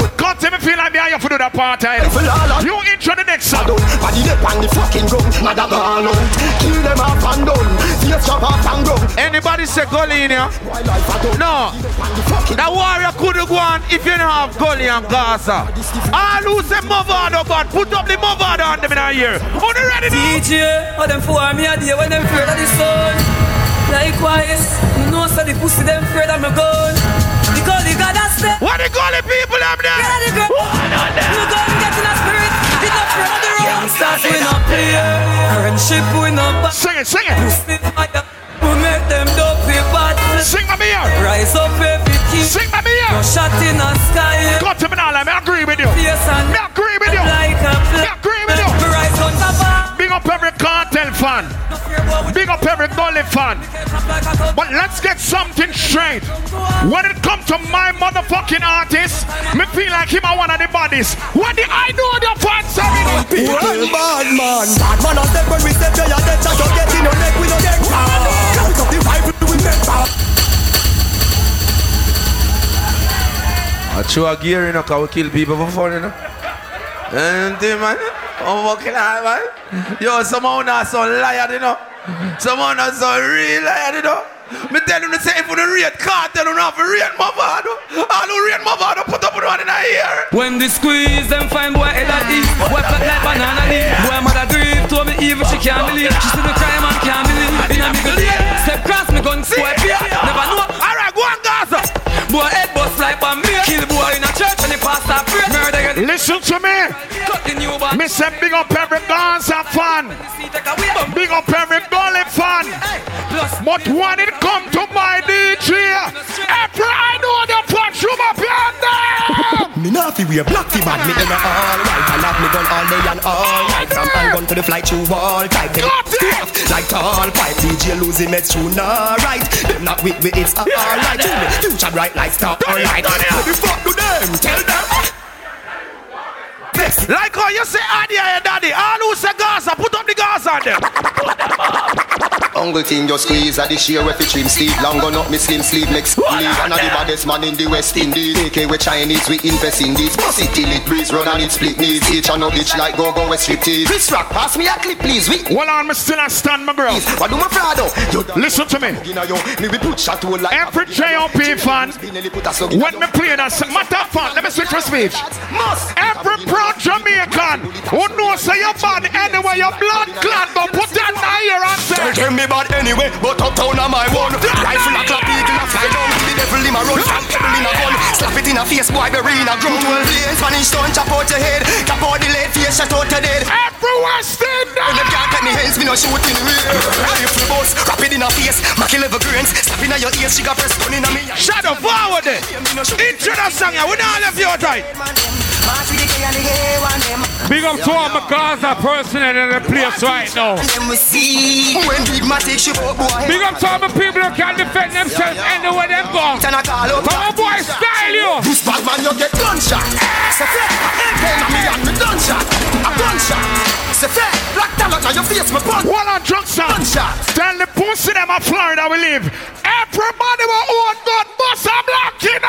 done God tell me feel like me and you for do that part? Rifle all and You intro the next I song. done Body they pan the fucking gun Mother gone out Kill them off and done Face chop off and gun Anybody say gully in here? Boy life No. The fucking warrior couldn't go on if you don't have gully and Gaza. All who say Movado but put up the Movado on them in here. On the ready now? DJ, how them for me a day when them afraid of the sun. Likewise, you know so the pussy them afraid of my gun. Because the God has said, What the gully people them yeah, there? the girl, you gun get in a spirit, it's not of the road. Youngsters we not play, friendship we not back. Sing it, sing it. We make them dopey bad. Sing my ear. Rise up every king, Sing my no shot in the sky. God tell me now, like, me agree with you. Face and Me agree with you. like a Me agree with you. Rise on top of, Big up every cartel fan. No fear what we Big up every gully fan. clap like a top. But let's get something straight. When it comes to my motherfucking artist, me feel like him a one of the bodies. What the I know the fans are People bad man Bad man a step when we step to your dead That you get in your neck with your dead Count up the Bible we make power I show a gear, you know, cause we kill people for fun, you know. And man, oh, fucking hell, man. Yo, someone not so liar, you know. Someone not so real you know. Me tell to say if you don't rate Kartel, you don't have to rate Mavado. All who rate Mavado, put up one in a ear. When they squeeze them find boy head at eat Boy flat like banana leaf Boy mother grief told me even she can't believe She see the crime and can't believe In a middle Step cross me gun boy fear Never know Alright, go on, Gaza. Boy Listen to me. Me say big up every Gaza fan. See take a Big up every gully fan. Plus But when it come to my DJ, every I know the punch you up. (laughs) Me nah fi wear black fi bad Me in a all white And have me gun all day and all night From handgun to the flight through wall type it. like tall pipe DJ losing meds true nah right Them not with me it's alright To me future bright like star alright What the fuck do them? Tell them Like how you say Adi and eh, daddy, all who say Gaza, put up the Gaza on them. Uncle thing just squeeze at the sheer with trim sleeve Long gun up me slim sleeve next leave. And the baddest man in the West Indies. AK with Chinese we invest in this Pussy till it breeze run and it split knees. Each and no bitch like go go with striptease Chris Rock pass me a clip please we Hold on, me still a stand my girl. What do my Prado? You Listen to me. You know Me we put shot to like Every JOP fan, when me play that song, matter of fact, let me switch for speech. Must. Every proud Jamaican who knows say you're bad anyway, your blood clot, but put that in here and say, Tell them me bad anyway But uptown am my one. Rifle a clap eagle a fly down. The devil in a run From pebble in a gun. Slap it in a face boy bury in a ground Plane Spanish stone chop out your head. Cap out the lead face shot out your dead. Every West When them can't take me hands, me no shoot in the rear. Rifle boss, rap it in a face, mack level grains, slap in your ears, she got press gun in a me. Shadow forward there. Intro that song, we don't left you right. Big up to all my Gaza personnel in the place right now. Big up, to all my people who can defend themselves anywhere them go. Come on, boy, style you. This bad man, you get gunshot. Say fair, hey, me and me gunshot. A gunshot. Say fair, black talent on your face, me punch. One on drunk son. Gunshot. Tell the pussy them of Florida we live. Everybody will own gun, bust a black in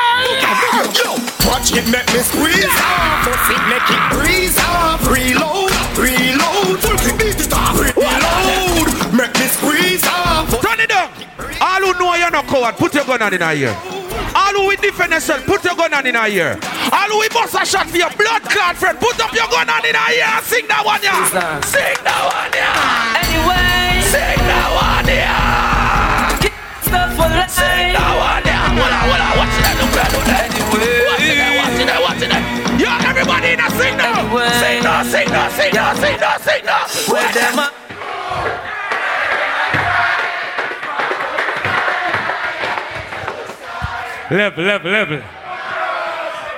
Yo, watch it make me squeeze off. Fuss it make it breeze off. Reload, reload. Full beat it off. Reload, make me squeeze off. Turn it down. All who know you're not coward, put your gun on in ear. All who will defend yourself, put your gun on in a ear. All who will bust a shot for your blood clot friend, put up your gun on in a ear. Sing that one, yeah. Sing that one, yeah. Anyway Sing that one, yeah. Stuff for the Sing that one, yeah. Hold on, hold on. Watch that, look at that. Watch it, watch it, watch it. Yeah, everybody in a sing now. Sing now, sing now, sing now, sing now, sing now. Well, them Level, level, level.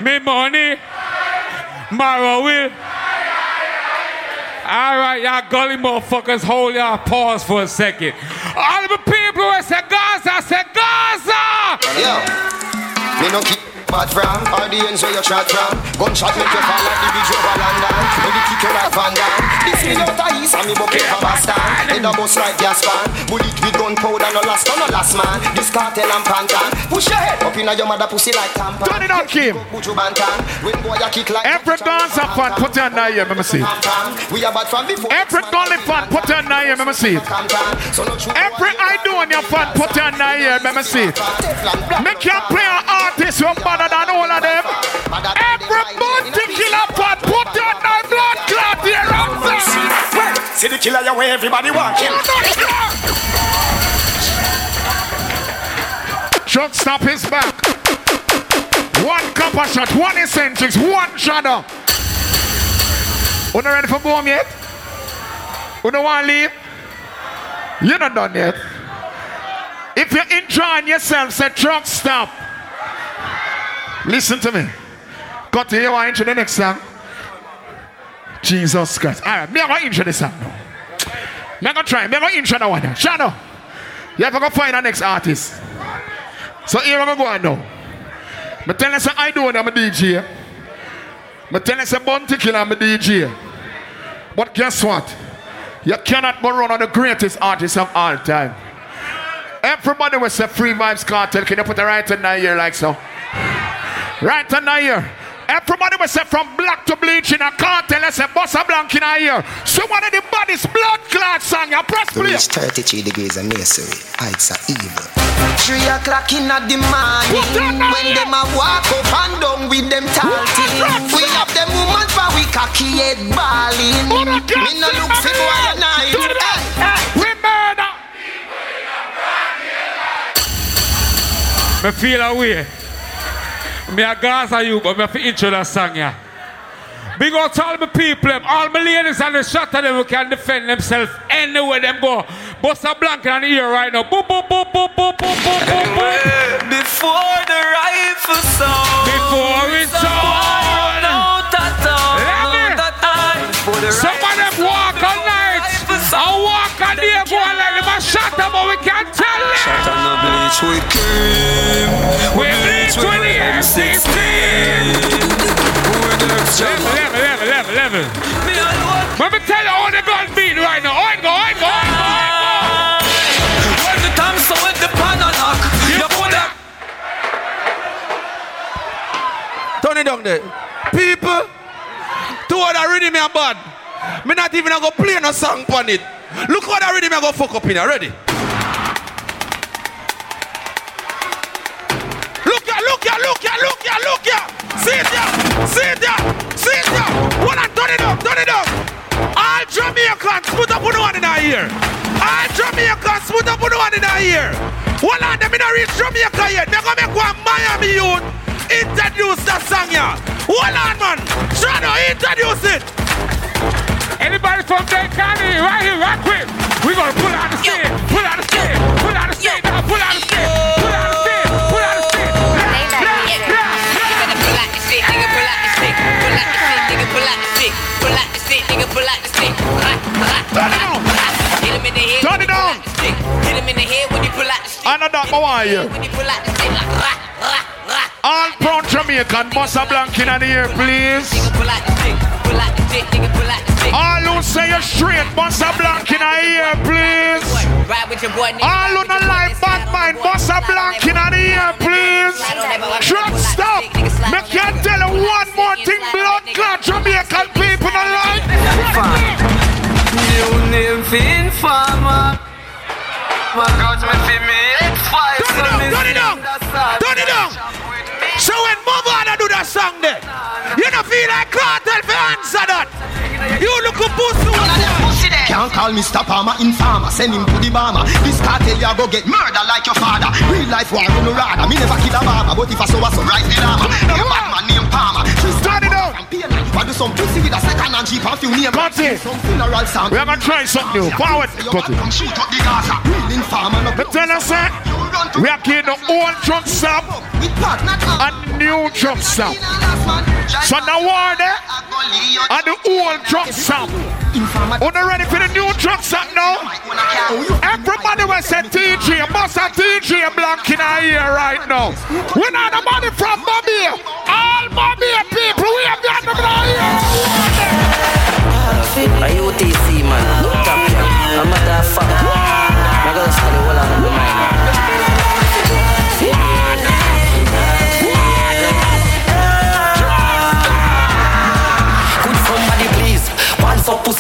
Me money, Mara will. All right, y'all gully motherfuckers, hold y'all pause for a second. All the people who say Gaza, say Gaza! Yo, me no keep bad from All the ends where you shot from Gunshot make you fall like the bridge over London. When they kick you like Van Damme. This me out of east and me bucket for Boston. Head a bust like gas fan Bullet with gunpowder no last no last man. This cartel and pantan. Push your head up inna your mother pussy like tampon Turn it on, Kim. Put you bantan When boy you kick like Every dance up fan, put your hand here, let me see. We are bad from before. Every gully fan, put your hand here, let me see. Every I do on your fan, put your hand here, let me see. Make you play an artist who better than all of them. Every bounty killer fan, put your down blood clot here, Well, see the killer your way, everybody walking. Shot stop his back. One Coppershot, one Eccentrix, one shadow. You not ready for boom yet? You don't want to leave? You're not done yet. If you're enjoying yourself, say Truckstop. Listen to me. Got to hear what I intro the next song. Jesus Christ. All right, me I'm going to intro this song now. Me to try. Me to intro that one. Shadow. You have to go find the next artist. So here I'm to go on now. Me tell us I do it, I'm a DJ. Me tell you say Bounty Killer, I'm a DJ. But guess what? You cannot go run on the greatest artist of all time. Everybody will say Free Vybz Kartel. Can you put the right in ear like so? Right in that ear. Everybody will say from black to bleach in a cartel. Let's say Bossa Blanc in a ear. So one of the baddest blood clot song. You press To play. reach 33 degrees of masonry, heights are evil. Three o'clock in the morning When them a walk up and down with them tall things We have them woman for we cocky head balling Me no look for boy a night We murder Me feel a way. Me a Gaza you, but me have to intro that song, yeah. Big out to all my people, them, all my ladies and the shot of them who can defend themselves anywhere them go. Bust a blanket on the ear right now. Boop, boop, boop, boop, boop, boop, boop, boop, boop. Before the rifle sound Before it's of and let them a shot them, but we can't tell them. Shot on the bleach we cream We bleach with the M16. Level, level, level, level, level. Let me tell you how the gun beat right now. On go, on go, on go, on go. When the time so with the pan and knock You put that Turn it down there. People, two other rhythm are bad. Me not even gonna play no song on it. Look that rhythm I go fuck up in here. Ready? Look ya, look ya, look ya, look ya, look ya. See ya, see ya, see ya. One and turn it up, turn it up. All Jamaicans, put up on one in our ear. All Jamaicans, put up on one in our ear. One of them in a reach Jamaica yet. They gonna make one Miami youth introduce that song ya. Hold on, man. Shadow, introduce it. Anybody from Dade County, right here, right quick. We gonna pull out the stage, pull out the stage, pull out the stage, now pull out the stage, pull out the stage, pull out the stage. Turn it down. The stick, hit him in the head when you pull out the stick. Another my wire. here. When you pull out the stick like rah, rah, rah. All brown Jamaican, Bossa Blanc in the air, please. All who say you're straight, Bossa Blanc in the air, please. All who don't like bad mind, Bossa Blanc in the air, please. Truckstop. Make you tell you one more thing, blood clot Jamaican people don't like. New name, Finn Farmer. Walk out, my female. Turn it down, turn it down, turn it down. So when Mavado do that song there, you don't feel like Kartel for answer that. You look a pussy. Can't call Mr. Palmer informer, send him to the bomber. This cartel you go get murder like your father. Real life war no rather. Me never kill a barber, but if I saw a so rise the llama. A bad man named Palmer. Turn it down. I do some pussy with a second and cheap few name. Cut it. Some funeral sound. We are gonna try something new. Forward. Cut it. Shoot up the Gaza. Real informer. Tell you, sir, we are getting the old Truckstop and new Truckstop. So the war there and the old Truckstop. Are not ready for the new truck set now? Everybody will say TG, must have TG Black in our ear right now. We not the money from Bobby. All Bobby people, we have got them in our ear. A UTC man,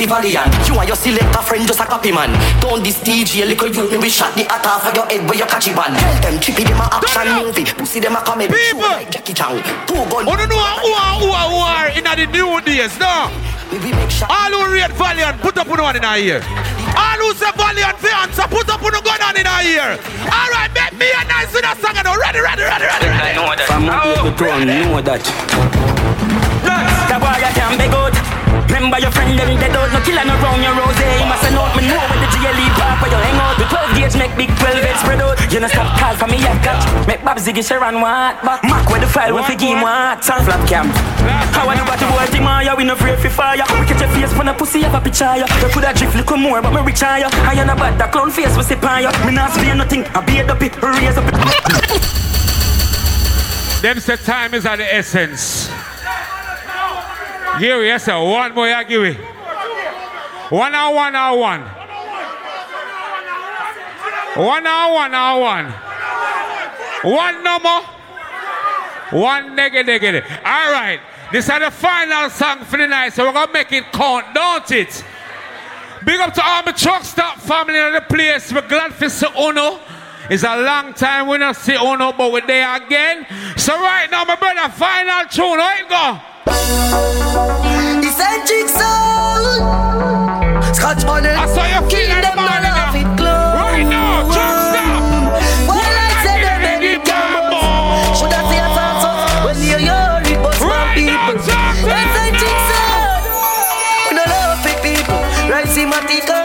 Once up valiant You and your selector friend just a copy man. Don't this DJ little you me we shot the hat off of your head where you catch it man. Tell them trippy them a action movie. Pussy them a comedy show like Jackie Chan. Two gun. Oh, who don't know who are, who are, who are in the new days, no? All who rate Valiant, put up one in our ear. All who say Valiant for answer, put up one gun on in our ear. All right, make me a nice with a song now. Ready, ready, ready, ready, ready. From my people throne, know that. The boy I can be good Remember your friend them dead out No killer no round your rose. You must know me know when the GLE park Where you hang out The 12 gauge make big 12 head spread out. You know stop call for me I catch Make Bob Ziggy Sharon what Back. Mac where the file with the game what? Sun flap cam. How I do what the boy thing man We no afraid for fire. We catch your face when a pussy have a picture You coulda drift little more but me rich ya I ain't a bad that clown face we on ya Me not spare nothing I beat up it Raise up Them say time is at the essence. Give yes sir. One more, I give it. One hour, one hour, one. One hour, one hour, one. One number. One nigga, nigga. All right. This is the final song for the night, so we're gonna make it count, don't it? Big up to all my Truckstop family in the place. We're glad for see Uno. It's a long time we not see Uno, but we're there again. So right now, my brother, final tune. How it go? Eccentrix Sound. Scotch on it. I saw you feel like them the morning not now. have it glow. Right now, truck stop. Well, I said them gamble. Should I say a thought of when you hear it, but some people. Eccentrix Sound. We don't love it, people. See my ticker.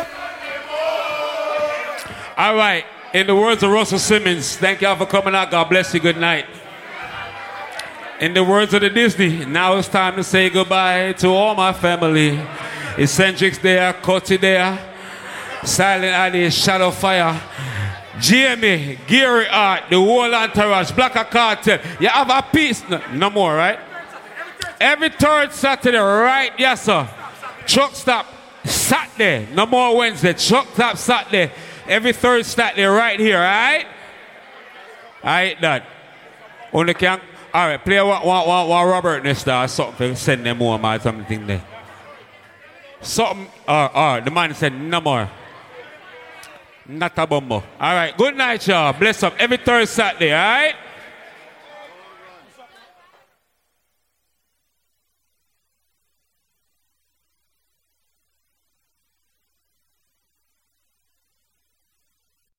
All right. In the words of Russell Simmons, thank y'all for coming out. God bless you. Good night. In the words of the Disney, now it's time to say goodbye to all my family. Eccentrix there, Cutty there, Silent Alley, Shadow Fyah, Jamie, Gary Art, the whole entourage, Black Cartel. You have a piece? No, no more, right? Every third Saturday, right? Yes, sir. Truckstop Saturday. No more Wednesday. Truckstop Saturday. Every third Saturday, right here, right? Alright, Dad. Only can Alright, play one, one, one, one Robert Nesta or something. Send them more, man, something there. Something. Uh, uh, the man said, no more. Not a bumbo. Alright, good night, y'all. Bless up every third Saturday, alright?